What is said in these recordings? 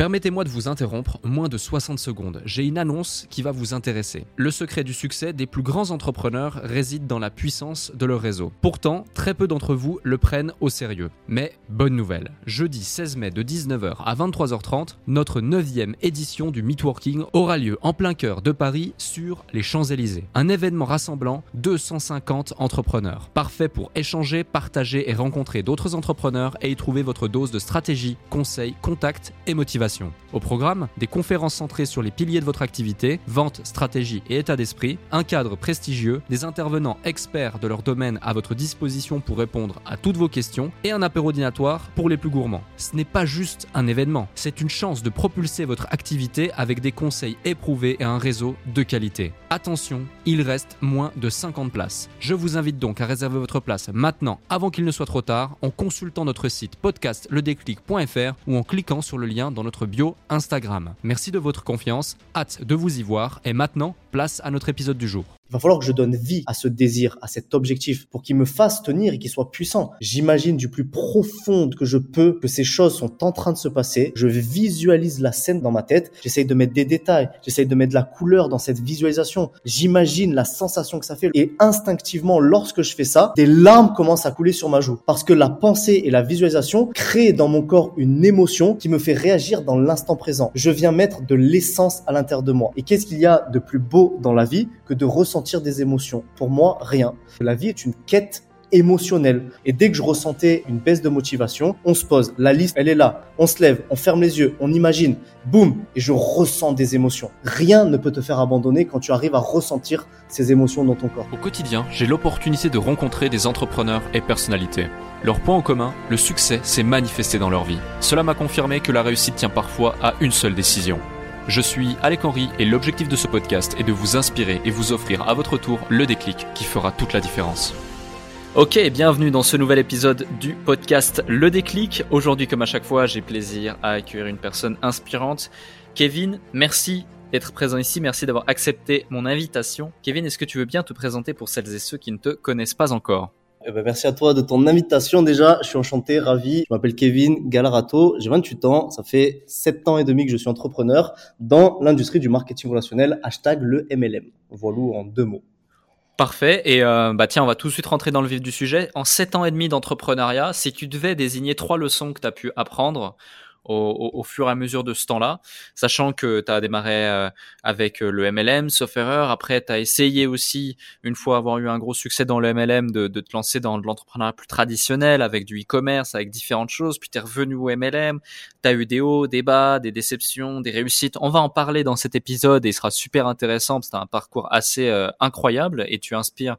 Permettez-moi de vous interrompre moins de 60 secondes. J'ai une annonce qui va vous intéresser. Le secret du succès des plus grands entrepreneurs réside dans la puissance de leur réseau. Pourtant, très peu d'entre vous le prennent au sérieux. Mais bonne nouvelle, jeudi 16 mai de 19h à 23h30, notre 9e édition du Meetworking aura lieu en plein cœur de Paris sur les Champs-Élysées. Un événement rassemblant 250 entrepreneurs. Parfait pour échanger, partager et rencontrer d'autres entrepreneurs et y trouver votre dose de stratégie, conseils, contacts et motivation. Au programme, des conférences centrées sur les piliers de votre activité, vente, stratégie et état d'esprit, un cadre prestigieux, des intervenants experts de leur domaine à votre disposition pour répondre à toutes vos questions et un apéro dînatoire pour les plus gourmands. Ce n'est pas juste un événement, c'est une chance de propulser votre activité avec des conseils éprouvés et un réseau de qualité. Attention, il reste moins de 50 places. Je vous invite donc à réserver votre place maintenant avant qu'il ne soit trop tard en consultant notre site podcastledéclic.fr ou en cliquant sur le lien dans notre bio Instagram. Merci de votre confiance, hâte de vous y voir et maintenant, place à notre épisode du jour. Il va falloir que je donne vie à ce désir, à cet objectif, pour qu'il me fasse tenir et qu'il soit puissant. J'imagine du plus profond que je peux que ces choses sont en train de se passer. Je visualise la scène dans ma tête. J'essaye de mettre des détails. J'essaye de mettre de la couleur dans cette visualisation. J'imagine la sensation que ça fait. Et instinctivement, lorsque je fais ça, des larmes commencent à couler sur ma joue. Parce que la pensée et la visualisation créent dans mon corps une émotion qui me fait réagir dans l'instant présent. Je viens mettre de l'essence à l'intérieur de moi. Et qu'est-ce qu'il y a de plus beau dans la vie que de ressentir des émotions. Pour moi, rien. La vie est une quête émotionnelle. Et dès que je ressentais une baisse de motivation, on se pose, la liste, elle est là, on se lève, on ferme les yeux, on imagine, boum, et je ressens des émotions. Rien ne peut te faire abandonner quand tu arrives à ressentir ces émotions dans ton corps. Au quotidien, j'ai l'opportunité de rencontrer des entrepreneurs et personnalités. Leur point en commun, le succès s'est manifesté dans leur vie. Cela m'a confirmé que la réussite tient parfois à une seule décision. Je suis Alec Henry et l'objectif de ce podcast est de vous inspirer et vous offrir à votre tour le déclic qui fera toute la différence. Ok, bienvenue dans ce nouvel épisode du podcast Le déclic. Aujourd'hui, comme à chaque fois, j'ai plaisir à accueillir une personne inspirante. Kevin, merci d'être présent ici, merci d'avoir accepté mon invitation. Kevin, est-ce que tu veux bien te présenter pour celles et ceux qui ne te connaissent pas encore? Eh ben, merci à toi de ton invitation déjà. Je suis enchanté, ravi. Je m'appelle Kevin Galarato. J'ai 28 ans. Ça fait 7 ans et demi que je suis entrepreneur dans l'industrie du marketing relationnel. Hashtag le MLM. Voilà en deux mots. Parfait. Et euh, bah tiens, on va tout de suite rentrer dans le vif du sujet. En 7 ans et demi d'entrepreneuriat, si tu devais désigner trois leçons que tu as pu apprendre au, fur et à mesure de ce temps-là, sachant que tu as démarré euh, avec euh, le MLM, sauf erreur. Après, tu as essayé aussi, une fois avoir eu un gros succès dans le MLM, de, te lancer dans l'entrepreneuriat plus traditionnel avec du e-commerce, avec différentes choses. Puis tu es revenu au MLM, tu as eu des hauts, des bas, des déceptions, des réussites. On va en parler dans cet épisode et il sera super intéressant parce que tu un parcours assez euh, incroyable et tu inspires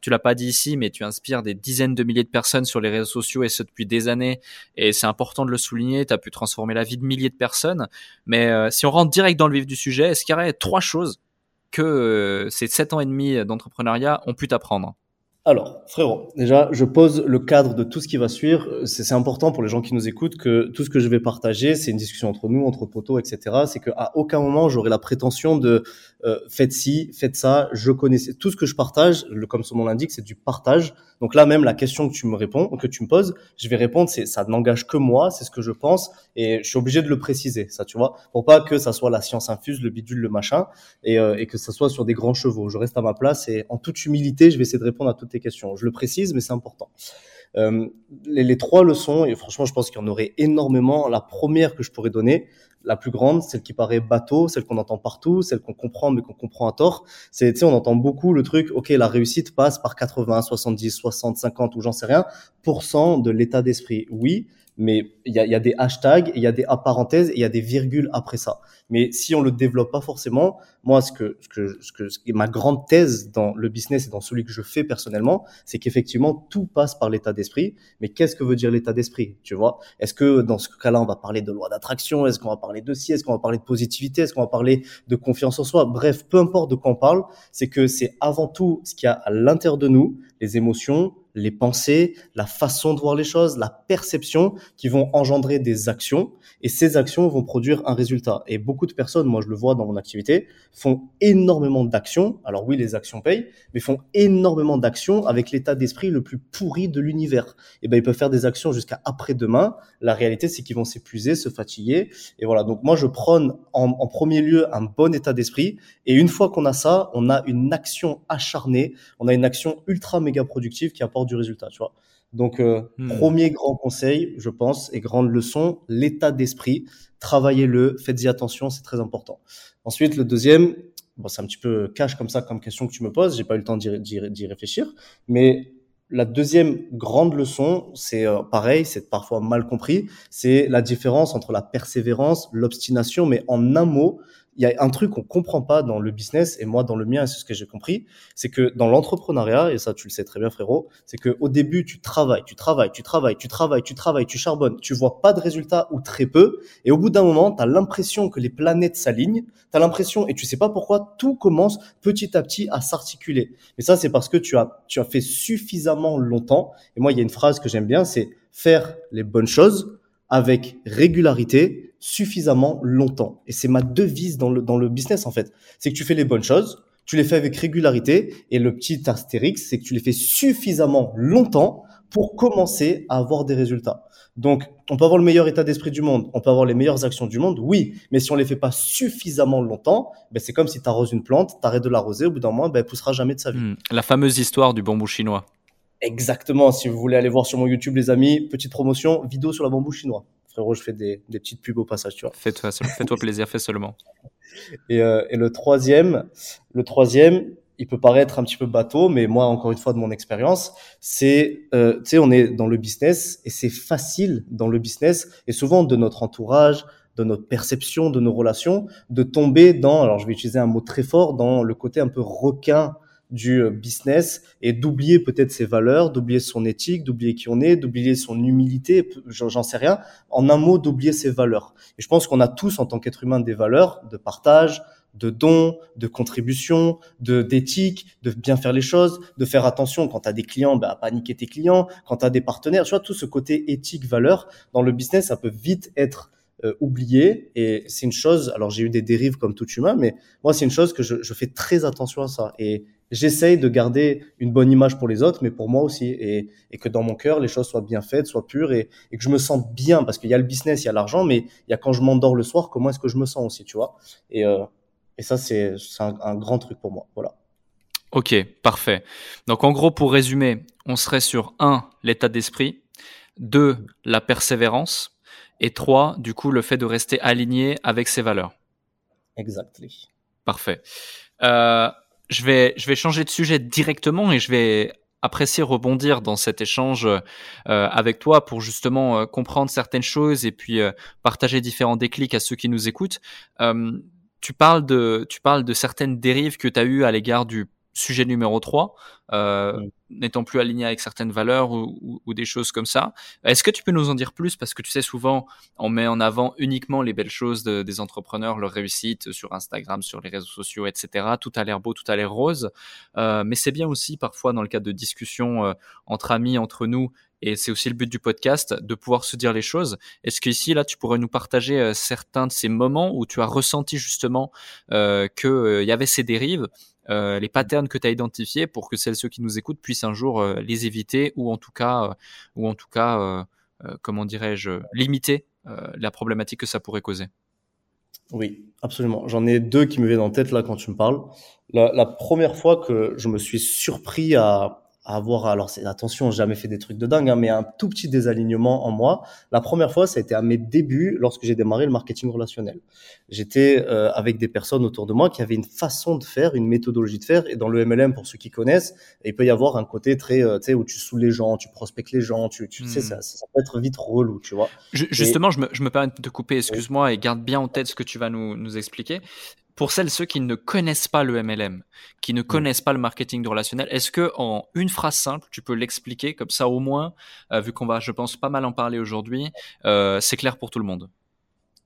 tu l'as pas dit ici, mais tu inspires des dizaines de milliers de personnes sur les réseaux sociaux et ce depuis des années. Et c'est important de le souligner. Tu as pu transformer la vie de milliers de personnes. Mais euh, si on rentre direct dans le vif du sujet, est-ce qu'il y aurait trois choses que euh, ces sept ans et demi d'entrepreneuriat ont pu t'apprendre? Alors, frérot, déjà, je pose le cadre de tout ce qui va suivre. C'est important pour les gens qui nous écoutent que tout ce que je vais partager, c'est une discussion entre nous, entre potos, etc. C'est qu'à aucun moment j'aurai la prétention de euh, faites ci, faites ça. Je connais tout ce que je partage, comme son nom l'indique, c'est du partage. Donc là même la question que tu me réponds, que tu me poses, je vais répondre, c'est ça n'engage que moi, c'est ce que je pense et je suis obligé de le préciser, ça tu vois, pour pas que ça soit la science infuse, le bidule, le machin et, euh, et que ça soit sur des grands chevaux. Je reste à ma place et en toute humilité, je vais essayer de répondre à toutes tes questions. Je le précise, mais c'est important. Euh, les, trois leçons, et franchement, je pense qu'il y en aurait énormément. La première que je pourrais donner, la plus grande, celle qui paraît bateau, celle qu'on entend partout, celle qu'on comprend mais qu'on comprend à tort. C'est, tu sais, on entend beaucoup le truc, ok, la réussite passe par 80, 70, 60, 50 ou j'en sais rien, pour cent de l'état d'esprit. Oui, mais il y a, y a, des hashtags, il y a des parenthèses, et il y a des virgules après ça. Mais si on le développe pas forcément, moi, ce que, ce que, ce que, ma grande thèse dans le business et dans celui que je fais personnellement, c'est qu'effectivement, tout passe par l'état d'esprit. Mais qu'est-ce que veut dire l'état d'esprit? Tu vois? Est-ce que dans ce cas-là, on va parler de loi d'attraction? Est-ce qu'on va parler de ci? Est-ce qu'on va parler de positivité? Est-ce qu'on va parler de confiance en soi? Bref, peu importe de quoi on parle, c'est que c'est avant tout ce qu'il y a à l'intérieur de nous, les émotions, les pensées, la façon de voir les choses, la perception qui vont engendrer des actions et ces actions vont produire un résultat. Et beaucoup de personnes, moi je le vois dans mon activité, font énormément d'actions. Alors oui, les actions payent, mais font énormément d'actions avec l'état d'esprit le plus pourri de l'univers. Et ben ils peuvent faire des actions jusqu'à après-demain. La réalité, c'est qu'ils vont s'épuiser, se fatiguer. Et voilà. Donc moi, je prône en, en premier lieu un bon état d'esprit. Et une fois qu'on a ça, on a une action acharnée, on a une action ultra méga productive qui apporte du résultat. Tu vois. Donc, euh, hmm. premier grand conseil, je pense, et grande leçon, l'état d'esprit. Travaillez-le, faites-y attention, c'est très important. Ensuite, le deuxième, bon, c'est un petit peu cash comme ça, comme question que tu me poses, j'ai pas eu le temps d'y réfléchir, mais la deuxième grande leçon, c'est euh, pareil, c'est parfois mal compris, c'est la différence entre la persévérance, l'obstination, mais en un mot, il y a un truc qu'on comprend pas dans le business et moi dans le mien, c'est ce que j'ai compris, c'est que dans l'entrepreneuriat et ça tu le sais très bien frérot, c'est que au début tu travailles, tu travailles, tu travailles, tu travailles, tu travailles, tu charbonnes, tu vois pas de résultats ou très peu et au bout d'un moment, tu as l'impression que les planètes s'alignent, tu as l'impression et tu sais pas pourquoi tout commence petit à petit à s'articuler. Et ça c'est parce que tu as tu as fait suffisamment longtemps et moi il y a une phrase que j'aime bien, c'est faire les bonnes choses avec régularité suffisamment longtemps. Et c'est ma devise dans le, dans le business, en fait. C'est que tu fais les bonnes choses, tu les fais avec régularité, et le petit astérix, c'est que tu les fais suffisamment longtemps pour commencer à avoir des résultats. Donc, on peut avoir le meilleur état d'esprit du monde, on peut avoir les meilleures actions du monde, oui, mais si on les fait pas suffisamment longtemps, ben c'est comme si tu arroses une plante, tu arrêtes de l'arroser, au bout d'un moment, ben, elle poussera jamais de sa vie. Hmm. la fameuse histoire du bambou chinois. Exactement. Si vous voulez aller voir sur mon YouTube, les amis, petite promotion, vidéo sur la bambou chinois. Frérot, je fais des, des petites pubs au passage, tu vois. Fais-toi, plaisir, fais seulement. Et, euh, et, le troisième, le troisième, il peut paraître un petit peu bateau, mais moi, encore une fois, de mon expérience, c'est, euh, tu sais, on est dans le business et c'est facile dans le business et souvent de notre entourage, de notre perception, de nos relations, de tomber dans, alors je vais utiliser un mot très fort, dans le côté un peu requin du euh, business et d'oublier peut-être ses valeurs, d'oublier son éthique, d'oublier qui on est, d'oublier son humilité, j'en sais rien. En un mot, d'oublier ses valeurs. Et je pense qu'on a tous en tant qu'être humain des valeurs de partage, de dons, de contribution, de d'éthique, de bien faire les choses, de faire attention quand tu des clients, bah, à paniquer tes clients, quand tu des partenaires, tu vois, tout ce côté éthique, valeur, dans le business, ça peut vite être euh, oublié et c'est une chose, alors j'ai eu des dérives comme tout humain, mais moi c'est une chose que je, je fais très attention à ça et j'essaye de garder une bonne image pour les autres, mais pour moi aussi, et, et que dans mon cœur, les choses soient bien faites, soient pures, et, et que je me sente bien, parce qu'il y a le business, il y a l'argent, mais il y a quand je m'endors le soir, comment est-ce que je me sens aussi, tu vois? Et, euh, et ça, c'est un, un grand truc pour moi. Voilà. Ok, parfait. Donc en gros, pour résumer, on serait sur un, l'état d'esprit, deux, la persévérance, et trois, du coup, le fait de rester aligné avec ses valeurs. Exactement. Parfait. Euh, je vais, changer de sujet directement et je vais apprécier rebondir dans cet échange euh, avec toi pour justement euh, comprendre certaines choses et puis euh, partager différents déclics à ceux qui nous écoutent. tu parles de, tu parles de certaines dérives que tu as eues à l'égard du sujet numéro 3, euh, n'étant plus aligné avec certaines valeurs ou, ou, des choses comme ça. Est-ce que tu peux nous en dire plus? Parce que tu sais, souvent, on met en avant uniquement les belles choses de, des entrepreneurs, leur réussite sur Instagram, sur les réseaux sociaux, etc. Tout a l'air beau, tout a l'air rose. Euh, mais c'est bien aussi, parfois, dans le cadre de discussions euh, entre amis, entre nous, et c'est aussi le but du podcast, de pouvoir se dire les choses. Est-ce qu'ici, là, tu pourrais nous partager euh, certains de ces moments où tu as ressenti justement euh, qu'il euh, y avait ces dérives euh, les patterns que tu as identifiés pour que celles ceux qui nous écoutent puissent un jour euh, les éviter ou en tout cas, euh, ou en tout cas, comment dirais-je, limiter la problématique que ça pourrait causer. Oui, absolument. J'en ai deux qui me viennent en tête là quand tu me parles. La, la première fois que je me suis surpris à, avoir, alors attention, jamais fait des trucs de dingue, hein, mais un tout petit désalignement en moi. La première fois, ça a été à mes débuts lorsque j'ai démarré le marketing relationnel. J'étais euh, avec des personnes autour de moi qui avaient une façon de faire, une méthodologie de faire, et dans le MLM, pour ceux qui connaissent, il peut y avoir un côté très, euh, tu sais, où tu saoules les gens, tu prospectes les gens, tu, tu sais, hmm. ça, ça, peut être vite relou, tu vois. justement, je, me, je me permets de te couper, excuse-moi, et garde bien en tête ce que tu vas nous, nous expliquer pour celles ceux qui ne connaissent pas le MLM, qui ne mm. connaissent pas le marketing de relationnel, est-ce que en une phrase simple, tu peux l'expliquer comme ça au moins, euh, vu qu'on va, je pense, pas mal en parler aujourd'hui, euh, c'est clair pour tout le monde?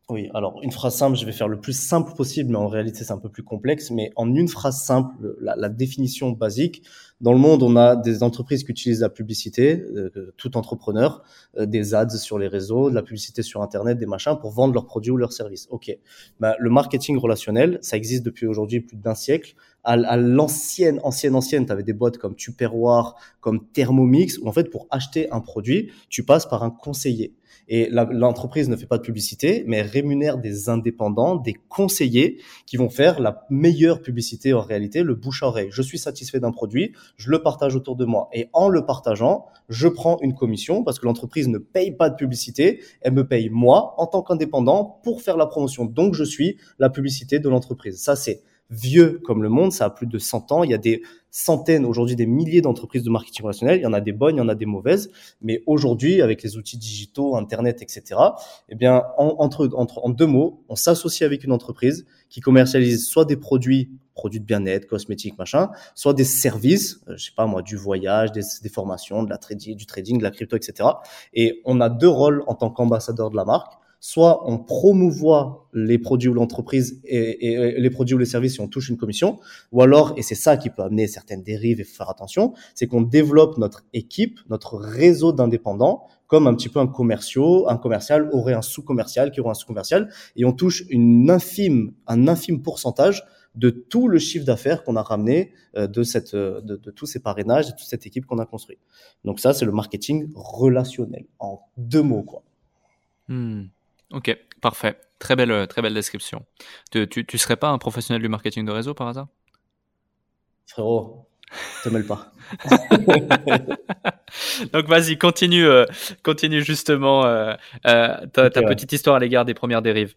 Oui, alors une phrase simple, je vais faire le plus simple possible, mais en réalité c'est un peu plus complexe. Mais en une phrase simple, la, définition basique, dans le monde, on a des entreprises qui utilisent la publicité, euh, tout entrepreneur, euh, des ads sur les réseaux, de la publicité sur Internet, des machins pour vendre leurs produits ou leurs services. Ok, bah, le marketing relationnel, ça existe depuis aujourd'hui plus d'un siècle. À, à l'ancienne, ancienne, ancienne, tu avais des boîtes comme Tupperware, comme Thermomix, où en fait pour acheter un produit, tu passes par un conseiller. Et l'entreprise ne fait pas de publicité, mais rémunère des indépendants, des conseillers qui vont faire la meilleure publicité en réalité, le bouche à oreille. Je suis satisfait d'un produit, je le partage autour de moi. Et en le partageant, je prends une commission parce que l'entreprise ne paye pas de publicité, elle me paye moi en tant qu'indépendant pour faire la promotion. Donc je suis la publicité de l'entreprise. Ça, c'est vieux comme le monde, ça a plus de 100 ans. Il y a des centaines, aujourd'hui des milliers d'entreprises de marketing relationnel. Il y en a des bonnes, il y en a des mauvaises. Mais aujourd'hui, avec les outils digitaux, Internet, etc., eh bien, en, entre, entre, en deux mots, on s'associe avec une entreprise qui commercialise soit des produits, produits de bien-être, cosmétiques, machin, soit des services, euh, je sais pas moi, du voyage, des, des formations, de la trading, du trading, de la crypto, etc. Et on a deux rôles en tant qu'ambassadeur de la marque soit on promouvoit les produits ou l'entreprise et, les produits ou les services si on touche une commission, ou alors, et c'est ça qui peut amener certaines dérives et faire attention, c'est qu'on développe notre équipe, notre réseau d'indépendants, comme un petit peu un commercial, un commercial aurait un sous-commercial qui aurait un sous-commercial, et on touche une infime, un infime pourcentage de tout le chiffre d'affaires qu'on a ramené euh, de, cette, euh, de, tous ces parrainages, de toute cette équipe qu'on a construit. Donc ça, c'est le marketing relationnel, en deux mots, quoi. Hmm. Ok, parfait. Très belle, très belle description. Tu, tu, serais pas un professionnel du marketing de réseau par hasard? Frérot, te mêle pas. Donc vas-y, continue, euh, continue justement euh, euh, ta, petite histoire à l'égard des premières dérives.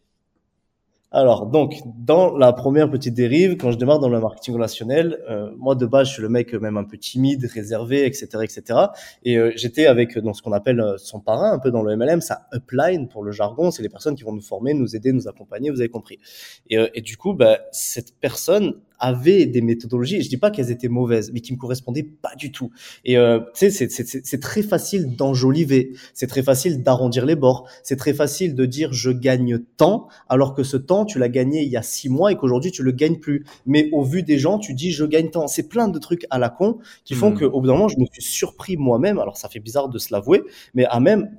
Alors, donc, dans la première petite dérive, quand je démarre dans le marketing relationnel, euh, moi, de base, je suis le mec même un peu timide, réservé, etc., etc. Et euh, j'étais avec dans ce qu'on appelle euh, son parrain, un peu dans le MLM, ça upline pour le jargon. C'est les personnes qui vont nous former, nous aider, nous accompagner, vous avez compris. Et, et du coup, bah, cette personne avaient des méthodologies, je dis pas qu'elles étaient mauvaises, mais qui me correspondaient pas du tout. Et euh, tu sais, c'est très facile d'enjoliver, c'est très facile d'arrondir les bords, c'est très facile de dire je gagne tant, alors que ce temps tu l'as gagné il y a six mois et qu'aujourd'hui tu le gagnes plus. Mais au vu des gens, tu dis je gagne tant. C'est plein de trucs à la con qui font mmh. qu'au bout d'un moment, je me suis surpris moi-même. Alors ça fait bizarre de se l'avouer, mais à même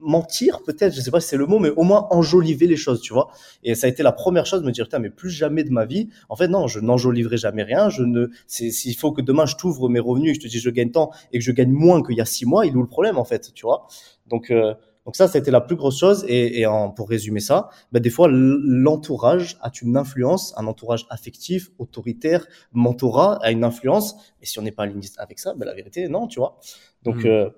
mentir peut-être, je sais pas si c'est le mot, mais au moins enjoliver les choses, tu vois. Et ça a été la première chose de me dire, putain, mais plus jamais de ma vie. En fait, non, je n'enjoliverai jamais rien. Je ne, s'il faut que demain je t'ouvre mes revenus, je te dis je gagne tant et que je gagne moins qu'il y a six mois, il est où le problème en fait, tu vois. Donc euh, donc ça, c'était la plus grosse chose. Et, et en, pour résumer ça, bah, des fois, l'entourage a une influence, un entourage affectif, autoritaire, mentorat a une influence. Et si on n'est pas aligné avec ça, bah, la vérité, non, tu vois. Donc, mmh. euh,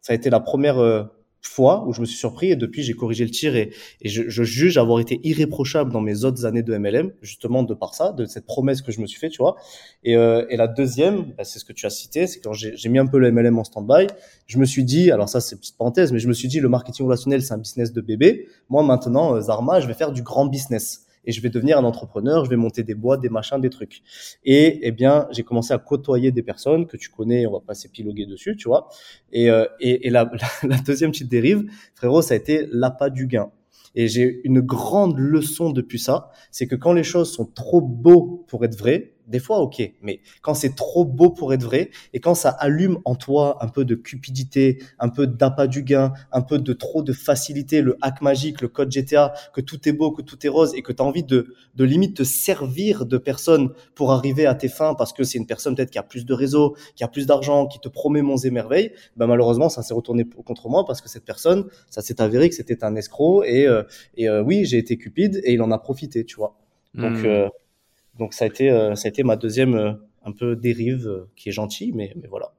ça a été la première, euh, fois où je me suis surpris et depuis j'ai corrigé le tir et, je, juge avoir été irréprochable dans mes autres années de MLM justement de par ça, de cette promesse que je me suis fait, tu vois. Et, euh, la deuxième, bah, c'est ce que tu as cité, c'est quand j'ai mis un peu le MLM en stand-by, je me suis dit, alors ça c'est petite parenthèse, mais je me suis dit le marketing relationnel c'est un business de bébé. Moi maintenant, euh, Zarma, je vais faire du grand business et je vais devenir un entrepreneur, je vais monter des boîtes, des machins, des trucs. Et eh bien, j'ai commencé à côtoyer des personnes que tu connais, on va pas s'épiloguer dessus, tu vois. Et, euh, et, et la, la, deuxième petite dérive, frérot, ça a été l'appât du gain. Et j'ai une grande leçon depuis ça, c'est que quand les choses sont trop beaux pour être vraies, des fois, ok, mais quand c'est trop beau pour être vrai et quand ça allume en toi un peu de cupidité, un peu d'appât du gain, un peu de trop de facilité, le hack magique, le code GTA, que tout est beau, que tout est rose et que tu as envie de, de limite te servir de personnes pour arriver à tes fins parce que c'est une personne peut-être qui a plus de réseau, qui a plus d'argent, qui te promet monts et merveilles, ben malheureusement, ça s'est retourné contre moi parce que cette personne, ça s'est avéré que c'était un escroc et, euh, et euh, oui, j'ai été cupide et il en a profité, tu vois. Donc, hmm. euh, donc ça a été, euh, ça a été ma deuxième euh, un peu dérive euh, qui est gentille, mais, mais voilà.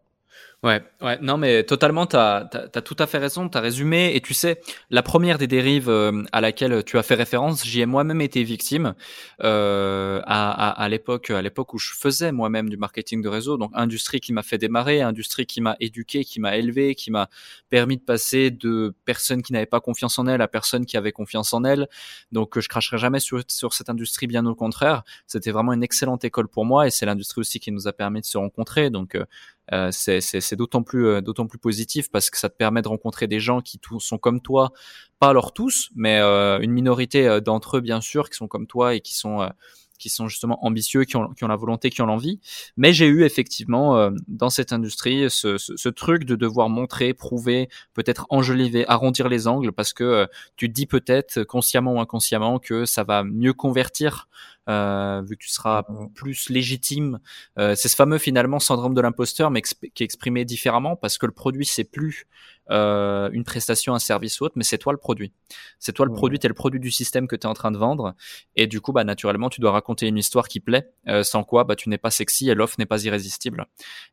Ouais, ouais, non, mais totalement, tu as, tout à fait raison, tu as résumé. Et tu sais, la première des dérives euh, à laquelle tu as fait référence, j'y ai moi-même été victime euh, à, à, à l'époque où je faisais moi-même du marketing de réseau. Donc, industrie qui m'a fait démarrer, industrie qui m'a éduqué, qui m'a élevé, qui m'a permis de passer de personnes qui n'avaient pas confiance en elles à personnes qui avaient confiance en elles. Donc, je cracherai jamais sur, sur cette industrie, bien au contraire. C'était vraiment une excellente école pour moi et c'est l'industrie aussi qui nous a permis de se rencontrer. Donc, euh, euh, c'est d'autant plus euh, d'autant plus positif parce que ça te permet de rencontrer des gens qui sont comme toi, pas alors tous, mais euh, une minorité d'entre eux bien sûr qui sont comme toi et qui sont qui sont justement ambitieux, qui ont, qui ont la volonté, qui ont l'envie. Mais j'ai eu effectivement euh, dans cette industrie ce, ce, ce, truc de devoir montrer, prouver, peut-être enjoliver, arrondir les angles, parce que euh, tu dis peut-être consciemment ou inconsciemment que ça va mieux convertir euh, vu que tu seras mmh. plus légitime. Euh, c'est ce fameux finalement syndrome de l'imposteur, mais qui est exprimé différemment parce que le produit c'est plus euh, une prestation, un service ou autre, mais c'est toi le produit. C'est toi le mmh. produit, t'es le produit du système que tu es en train de vendre, et du coup, bah naturellement, tu dois raconter une histoire qui plaît, euh, sans quoi, bah tu n'es pas sexy et l'offre n'est pas irrésistible.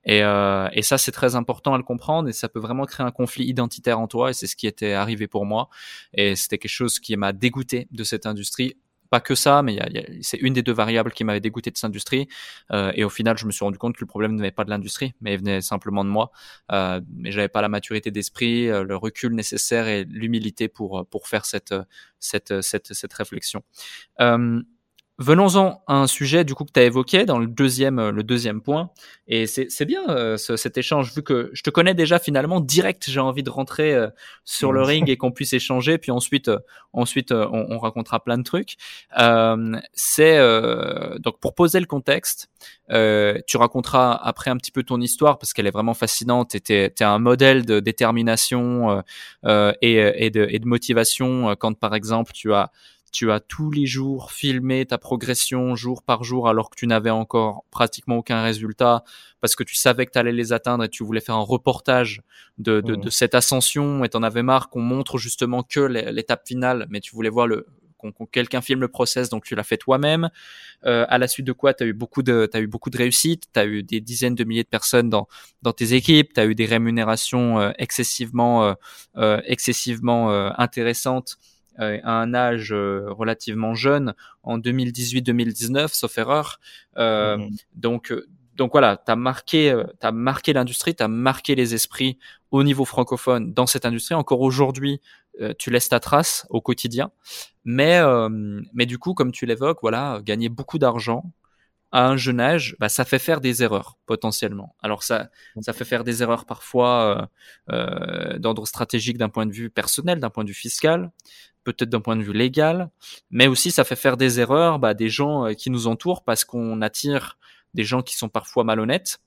Et, euh, et ça, c'est très important à le comprendre, et ça peut vraiment créer un conflit identitaire en toi, et c'est ce qui était arrivé pour moi, et c'était quelque chose qui m'a dégoûté de cette industrie pas que ça, mais c'est une des deux variables qui m'avait dégoûté de cette industrie. Euh, et au final, je me suis rendu compte que le problème ne venait pas de l'industrie, mais il venait simplement de moi. Euh, mais j'avais pas la maturité d'esprit, euh, le recul nécessaire et l'humilité pour pour faire cette cette cette, cette réflexion. Euh, Venons-en à un sujet du coup que tu as évoqué dans le deuxième, euh, le deuxième point. Et c'est bien euh, cet échange, vu que je te connais déjà finalement direct, j'ai envie de rentrer euh, sur le ring et qu'on puisse échanger, puis ensuite, ensuite on, on, racontera plein de trucs. c'est donc pour poser le contexte, tu raconteras après un petit peu ton histoire parce qu'elle est vraiment fascinante. Tu es, un modèle de détermination et, et, de, et de motivation quand par exemple tu as tu as tous les jours filmé ta progression jour par jour alors que tu n'avais encore pratiquement aucun résultat parce que tu savais que tu allais les atteindre et tu voulais faire un reportage de, de, de cette ascension et t'en avais marre qu'on montre justement que l'étape finale, mais tu voulais voir le qu'on quelqu'un filme le process, donc tu l'as fait toi-même. Euh, à la suite de quoi, tu as eu beaucoup de, as eu beaucoup de réussite, tu as eu des dizaines de milliers de personnes dans, dans tes équipes, tu as eu des rémunérations euh, excessivement, euh, euh excessivement euh, intéressantes euh, à un âge euh, relativement jeune, en 2018-2019, sauf erreur. Euh, mhm. Donc, donc voilà, tu as marqué, as marqué l'industrie, tu as marqué les esprits au niveau francophone dans cette industrie. Encore aujourd'hui, tu laisses ta trace au quotidien. Mais, mais du coup, comme tu l'évoques, voilà, gagner beaucoup d'argent, à un jeune âge, bah, ça fait faire des erreurs potentiellement. Alors ça, ça fait faire des erreurs parfois euh, euh, d'ordre stratégique d'un point de vue personnel, d'un point de vue fiscal, peut-être d'un point de vue légal, mais aussi ça fait faire des erreurs bah, des gens euh, qui nous entourent parce qu'on attire des gens qui sont parfois malhonnêtes.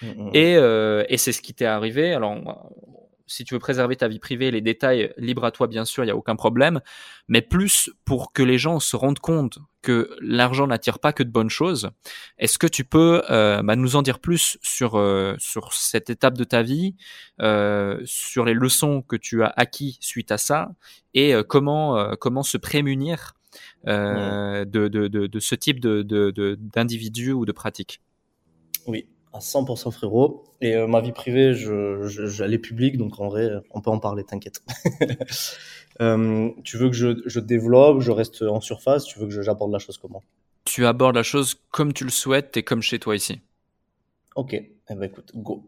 Mmh, mmh. Et, euh, et c'est ce qui t'est arrivé. Alors si tu veux préserver ta vie privée, les détails, libre à toi bien sûr, il n'y a aucun problème, mais plus pour que les gens se rendent compte que l'argent n'attire pas que de bonnes choses. Est-ce que tu peux euh, bah, nous en dire plus sur euh, sur cette étape de ta vie, euh, sur les leçons que tu as acquis suite à ça, et euh, comment euh, comment se prémunir de, de, de, de, ce type de d'individu ou de pratique Oui, à 100% frérot. Et euh, ma vie privée, je, je, est publique, donc en vrai, on peut en parler, t'inquiète. euh, tu veux que je, je, développe, je reste en surface, tu veux que j'aborde la chose comment? Tu abordes la chose comme tu le souhaites et comme chez toi ici. Ok, eh ben écoute, go.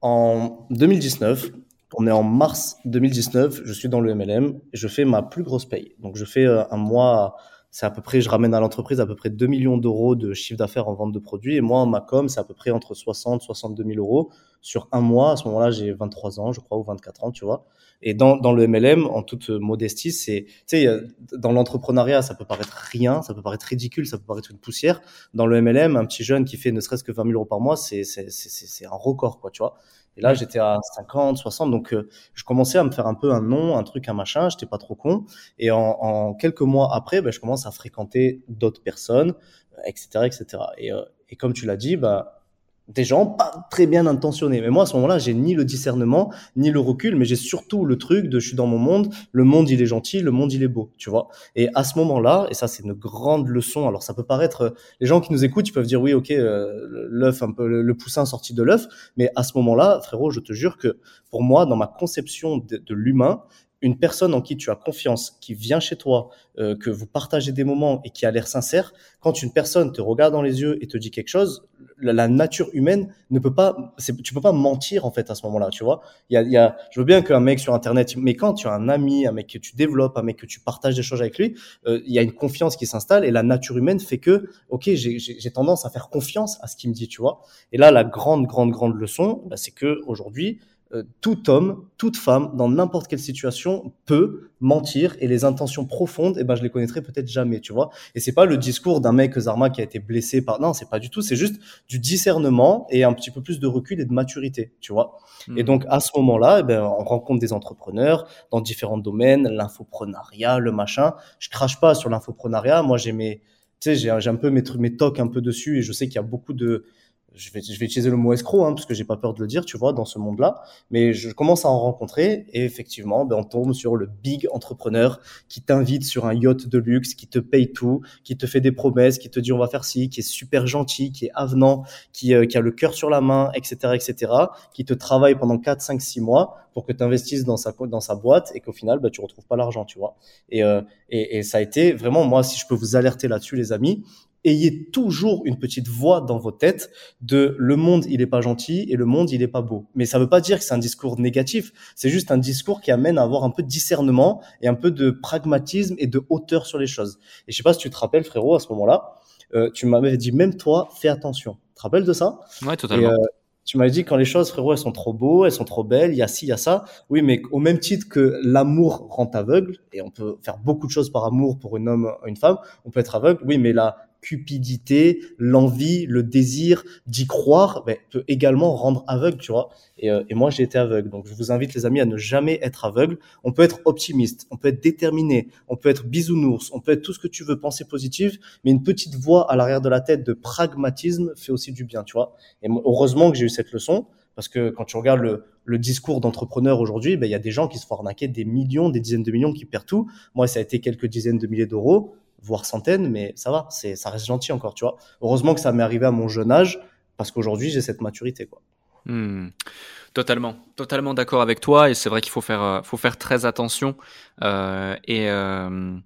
En 2019, on est en mars 2019, je suis dans le MLM et je fais ma plus grosse paye. Donc je fais euh, un mois c'est à peu près, je ramène à l'entreprise à peu près 2 millions d'euros de chiffre d'affaires en vente de produits. Et moi, ma com, c'est à peu près entre 60 62 000 euros sur un mois. À ce moment-là, j'ai 23 ans, je crois, ou 24 ans, tu vois. Et dans, dans le MLM, en toute modestie, c'est, tu sais, dans l'entrepreneuriat, ça peut paraître rien, ça peut paraître ridicule, ça peut paraître une poussière. Dans le MLM, un petit jeune qui fait ne serait-ce que 20 000 euros par mois, c'est, c'est, c'est, un record, quoi, tu vois. Et là, j'étais à 50, 60, donc euh, je commençais à me faire un peu un nom, un truc, un machin. J'étais pas trop con. Et en, en quelques mois après, ben, je commence à fréquenter d'autres personnes, etc., etc. Et, euh, et comme tu l'as dit, bah des gens pas très bien intentionnés. Mais moi, à ce moment-là, j'ai ni le discernement, ni le recul, mais j'ai surtout le truc de je suis dans mon monde, le monde il est gentil, le monde il est beau, tu vois. Et à ce moment-là, et ça c'est une grande leçon, alors ça peut paraître, les gens qui nous écoutent, ils peuvent dire oui, ok, euh, l'œuf, un peu le, poussin sorti de l'œuf, mais à ce moment-là, frérot, je te jure que pour moi, dans ma conception de l'humain, une personne en qui tu as confiance, qui vient chez toi, euh, que vous partagez des moments et qui a l'air sincère, quand une personne te regarde dans les yeux et te dit quelque chose, la, nature humaine ne peut pas, tu peux pas mentir en fait à ce moment-là, tu vois. Il y a, y a, je veux bien qu'un mec sur internet, mais quand tu as un ami, un mec que tu développes, un mec que tu partages des choses avec lui, euh, il y a une confiance qui s'installe et la nature humaine fait que, ok, j'ai tendance à faire confiance à ce qu'il me dit, tu vois. Et là, la grande, grande, grande leçon, bah, c'est que aujourd'hui, euh, tout homme, toute femme, dans n'importe quelle situation, peut mentir et les intentions profondes, eh ben, je les connaîtrai peut-être jamais, tu vois. Et c'est pas le discours d'un mec Zarma qui a été blessé par, non, c'est pas du tout, c'est juste du discernement et un petit peu plus de recul et de maturité, tu vois. Hmm. Et donc, à ce moment-là, eh ben, on rencontre des entrepreneurs dans différents domaines, l'infoprenariat, le machin. Je crache pas sur l'infoprenariat. Moi, j'ai mes, tu sais, j'ai un peu mes, mes tocs un peu dessus et je sais qu'il y a beaucoup de, je vais, je vais utiliser le mot escroc, hein, parce que j'ai pas peur de le dire, tu vois, dans ce monde-là. Mais je commence à en rencontrer et effectivement, ben, on tombe sur le big entrepreneur qui t'invite sur un yacht de luxe, qui te paye tout, qui te fait des promesses, qui te dit on va faire ci, qui est super gentil, qui est avenant, qui, euh, qui a le cœur sur la main, etc., etc., qui te travaille pendant 4, 5, 6 mois pour que tu investisses dans sa, dans sa boîte et qu'au final, ben, tu retrouves pas l'argent, tu vois. Et, euh, et, et ça a été vraiment, moi, si je peux vous alerter là-dessus, les amis, ayez toujours une petite voix dans vos têtes de le monde il est pas gentil et le monde il est pas beau. Mais ça veut pas dire que c'est un discours négatif, c'est juste un discours qui amène à avoir un peu de discernement et un peu de pragmatisme et de hauteur sur les choses. Et je sais pas si tu te rappelles frérot à ce moment-là, euh, tu m'avais dit même toi fais attention. Tu te rappelles de ça? Ouais, totalement. Et, euh, tu m'avais dit quand les choses, frérot, elles sont trop beaux, elles sont trop belles, il y a ci, il y a ça. Oui, mais au même titre que l'amour rend aveugle, et on peut faire beaucoup de choses par amour pour un homme, une femme, on peut être aveugle. Oui, mais la cupidité, l'envie, le désir d'y croire ben, peut également rendre aveugle, tu vois. Et, euh, et moi, j'ai été aveugle. Donc, je vous invite, les amis, à ne jamais être aveugle. On peut être optimiste, on peut être déterminé, on peut être bisounours, on peut être tout ce que tu veux, penser positive, mais une petite voix à l'arrière de la tête de pragmatisme fait aussi du bien, tu vois. Et heureusement que j'ai eu cette leçon. Parce que quand tu regardes le, le discours d'entrepreneur aujourd'hui, ben, il y a des gens qui se font arnaquer des millions, des dizaines de millions, qui perdent tout. Moi, ça a été quelques dizaines de milliers d'euros voire centaines, mais ça va, c'est, ça reste gentil encore, tu vois. Heureusement que ça m'est arrivé à mon jeune âge, parce qu'aujourd'hui, j'ai cette maturité, quoi. Hmm. Totalement, totalement d'accord avec toi, et c'est vrai qu'il faut faire, euh, faut faire très attention, euh, et, euh,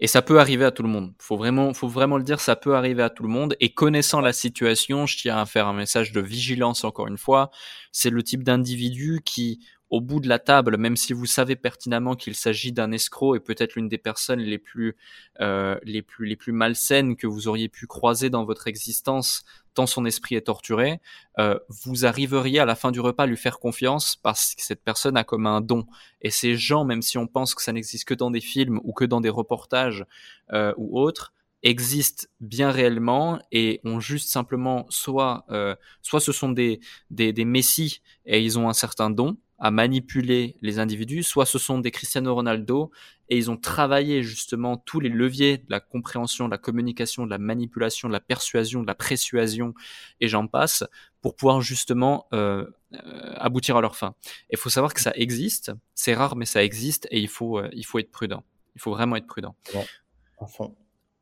et ça peut arriver à tout le monde. Faut vraiment, faut vraiment le dire, ça peut arriver à tout le monde. Et connaissant la situation, je tiens à faire un message de vigilance encore une fois. C'est le type d'individu qui, au bout de la table, même si vous savez pertinemment qu'il s'agit d'un escroc et peut-être l'une des personnes les plus, euh, les plus, les plus malsaines que vous auriez pu croiser dans votre existence, tant son esprit est torturé, euh, vous arriveriez à la fin du repas à lui faire confiance parce que cette personne a comme un don. Et ces gens, même si on pense que ça n'existe que dans des films ou que dans des reportages euh, ou autres, existent bien réellement et ont juste simplement soit euh, soit ce sont des, des des messies et ils ont un certain don à manipuler les individus, soit ce sont des Cristiano Ronaldo et ils ont travaillé justement tous les leviers de la compréhension, de la communication, de la manipulation, de la persuasion, de la persuasion et j'en passe pour pouvoir justement euh, euh, aboutir à leur fin. Il faut savoir que ça existe, c'est rare mais ça existe et il faut euh, il faut être prudent. Il faut vraiment être prudent.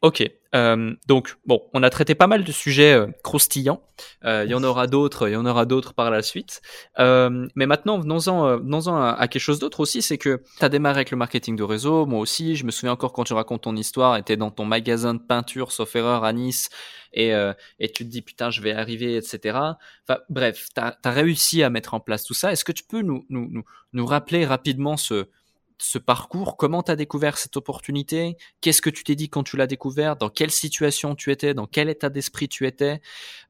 Ok, euh, donc bon, on a traité pas mal de sujets euh, croustillants. Euh, il y en aura d'autres, il y en aura d'autres par la suite. Euh, mais maintenant, venons-en, venons-en à, à, quelque chose d'autre aussi, c'est que tu as démarré avec le marketing de réseau, moi aussi. Je me souviens encore quand tu racontes ton histoire, tu dans ton magasin de peinture, sauf erreur, à Nice, et, et tu te dis putain, je vais arriver, etc. Enfin, bref, tu as, réussi à mettre en place tout ça. Est-ce que tu peux nous, nous, nous, nous rappeler rapidement ce ce parcours, comment tu as découvert cette opportunité, qu'est-ce que tu t'es dit quand tu l'as découvert, dans quelle situation tu étais, dans quel état d'esprit tu étais,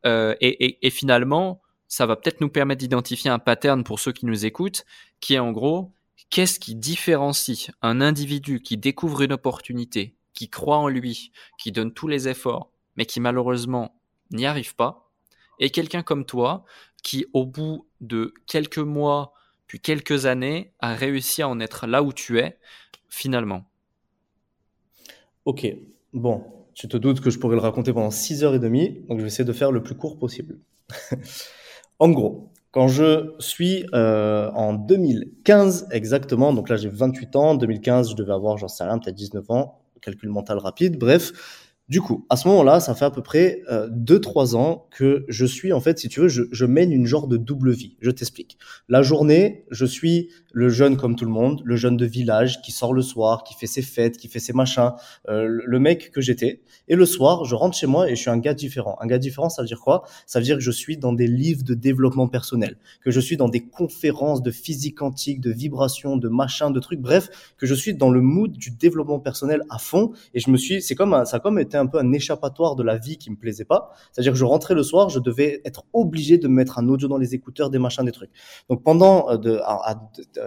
euh, et, et, et, finalement, ça va peut-être nous permettre d'identifier un pattern pour ceux qui nous écoutent, qui est en gros, qu'est-ce qui différencie un individu qui découvre une opportunité, qui croit en lui, qui donne tous les efforts, mais qui malheureusement n'y arrive pas, et quelqu'un comme toi, qui au bout de quelques mois, puis quelques années à réussir à en être là où tu es finalement Ok, bon, tu te doutes que je pourrais le raconter pendant 6 heures et demie, donc je vais essayer de faire le plus court possible. en gros, quand je suis euh, en 2015 exactement, donc là j'ai 28 ans, 2015 je devais avoir, j'en sais rien, peut-être 19 ans, calcul mental rapide, bref, Du coup, à ce moment-là, ça fait à peu près 2-3 euh, ans que je suis, en fait, si tu veux, je, je mène une genre de double vie. Je t'explique. La journée, je suis le jeune comme tout le monde, le jeune de village qui sort le soir, qui fait ses fêtes, qui fait ses machins, euh, le mec que j'étais. Et le soir, je rentre chez moi et je suis un gars différent. Un gars différent, ça veut dire quoi? Ça veut dire que je suis dans des livres de développement personnel, que je suis dans des conférences de physique quantique, de vibration, de machin, de trucs, bref, que je suis dans le mood du développement personnel à fond. Et je me suis, c'est comme ça a comme été un peu un échappatoire de la vie qui me plaisait pas. C'est-à-dire que je rentrais le soir, je devais être obligé de me mettre un audio dans les écouteurs, des machins, des trucs. Donc pendant euh, de, à,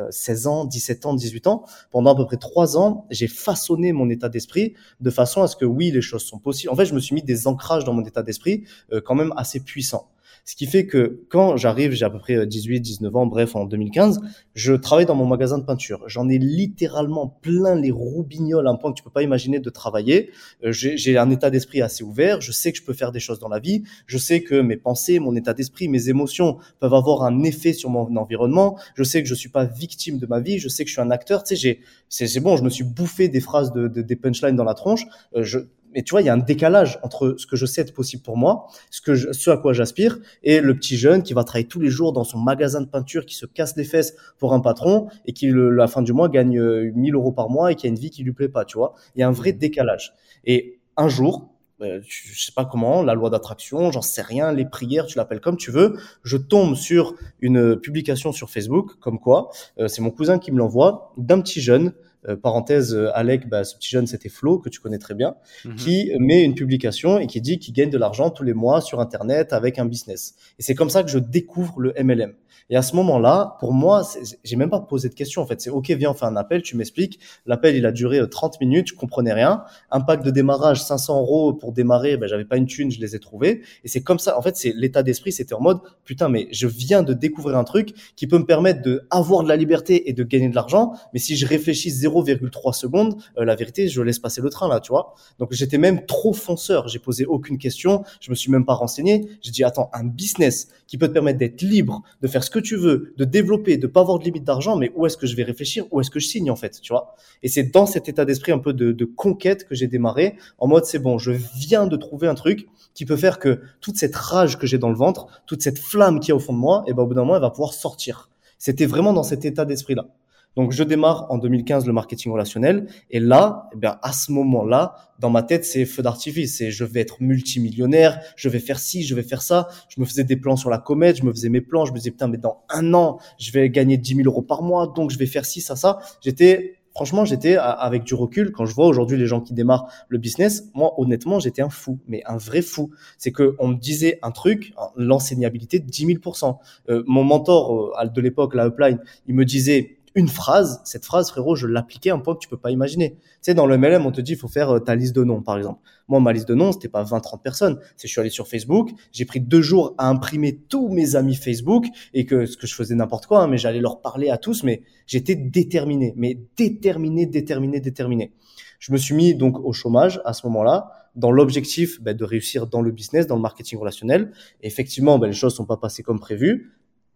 16 ans, 17 ans, 18 ans, pendant à peu près 3 ans, j'ai façonné mon état d'esprit de façon à ce que oui, les choses sont possibles. En fait, je me suis mis des ancrages dans mon état d'esprit euh, quand même assez puissants. Ce qui fait que quand j'arrive, j'ai à peu près 18, euh, 19 ans, bref, en 2015, je travaille dans mon magasin de peinture. J'en ai littéralement plein les roubignoles, un point que tu peux pas imaginer de travailler. Euh, j'ai un état d'esprit assez ouvert. Je sais que je peux faire des choses dans la vie. Je sais que mes pensées, mon état d'esprit, mes émotions peuvent avoir un effet sur mon environnement. Je sais que je suis pas victime de ma vie. Je sais que je suis un acteur. Tu sais, c'est bon. Je me suis bouffé des phrases de, des punchlines dans la tronche. Euh, je, mais tu vois, il y a un décalage entre ce que je sais être possible pour moi, ce que ce à quoi j'aspire, et le petit jeune qui va travailler tous les jours dans son magasin de peinture, qui se casse les fesses pour un patron et qui, le, la fin du mois, gagne 1000 euh, euros par mois et qui a une vie qui lui plaît pas, tu vois. Il y a un vrai mmh. décalage. Et un jour, euh, je sais pas comment, la loi d'attraction, j'en sais rien, les prières, tu l'appelles comme tu veux. Je tombe sur une publication sur Facebook, comme quoi, euh, c'est mon cousin qui me l'envoie, d'un petit jeune euh, parenthèse, euh, Alec, bah, ce petit jeune, c'était Flo, que tu connais très bien, mhm. qui met une publication et qui dit qu'il gagne de l'argent tous les mois sur Internet avec un business. Et c'est comme ça que je découvre le MLM. Et à ce moment-là, pour moi, j'ai même pas posé de question. En fait, c'est OK, viens, on fait un appel, tu m'expliques. L'appel, il a duré 30 euh, minutes, je comprenais rien. Impact de démarrage, 500 euros pour démarrer. Ben, j'avais pas une thune, je les ai trouvés. Et c'est comme ça. En fait, c'est l'état d'esprit. C'était en mode, putain, mais je viens de découvrir un truc qui peut me permettre de avoir de la liberté et de gagner de l'argent. Mais si je réfléchis 0,3 secondes, euh, la vérité, je laisse passer le train là, tu vois. Donc j'étais même trop fonceur. J'ai posé aucune question. Je me suis même pas renseigné. J'ai dit, attends, un business qui peut te permettre d'être libre, de faire ce que tu veux, de développer, de pas avoir de limite d'argent, mais où est-ce que je vais réfléchir, où est-ce que je signe en fait, tu vois? Et c'est dans cet état d'esprit un peu de, de conquête que j'ai démarré, en mode c'est bon, je viens de trouver un truc qui peut faire que toute cette rage que j'ai dans le ventre, toute cette flamme qui est au fond de moi, et ben au bout d'un moment, elle va pouvoir sortir. C'était vraiment dans cet état d'esprit-là. Donc, je démarre en 2015 le marketing relationnel. Et là, eh bien, à ce moment-là, dans ma tête, c'est feu d'artifice. C'est je vais être multimillionnaire, je vais faire ci, je vais faire ça. Je me faisais des plans sur la comète, je me faisais mes plans. Je me disais, putain, mais dans un an, je vais gagner 10 000 euros par mois. Donc, je vais faire ci, ça, ça. J'étais franchement, j'étais avec du recul quand je vois aujourd'hui les gens qui démarrent le business. Moi, honnêtement, j'étais un fou, mais un vrai fou. C'est que on me disait un truc, l'enseignabilité de 10 000% euh, Mon mentor euh, de l'époque, la upline, il me disait une phrase, cette phrase, frérot, je l'appliquais à un point que tu peux pas imaginer. Tu sais, dans le MLM, on te dit, il faut faire euh, ta liste de noms, par exemple. Moi, ma liste de noms, c'était pas 20, 30 personnes. C'est, je suis allé sur Facebook, j'ai pris deux jours à imprimer tous mes amis Facebook et que ce que je faisais n'importe quoi, hein, mais j'allais leur parler à tous, mais j'étais déterminé, mais déterminé, déterminé, déterminé. Je me suis mis donc au chômage à ce moment-là, dans l'objectif ben, de réussir dans le business, dans le marketing relationnel. Effectivement, ben, les choses sont pas passées comme prévu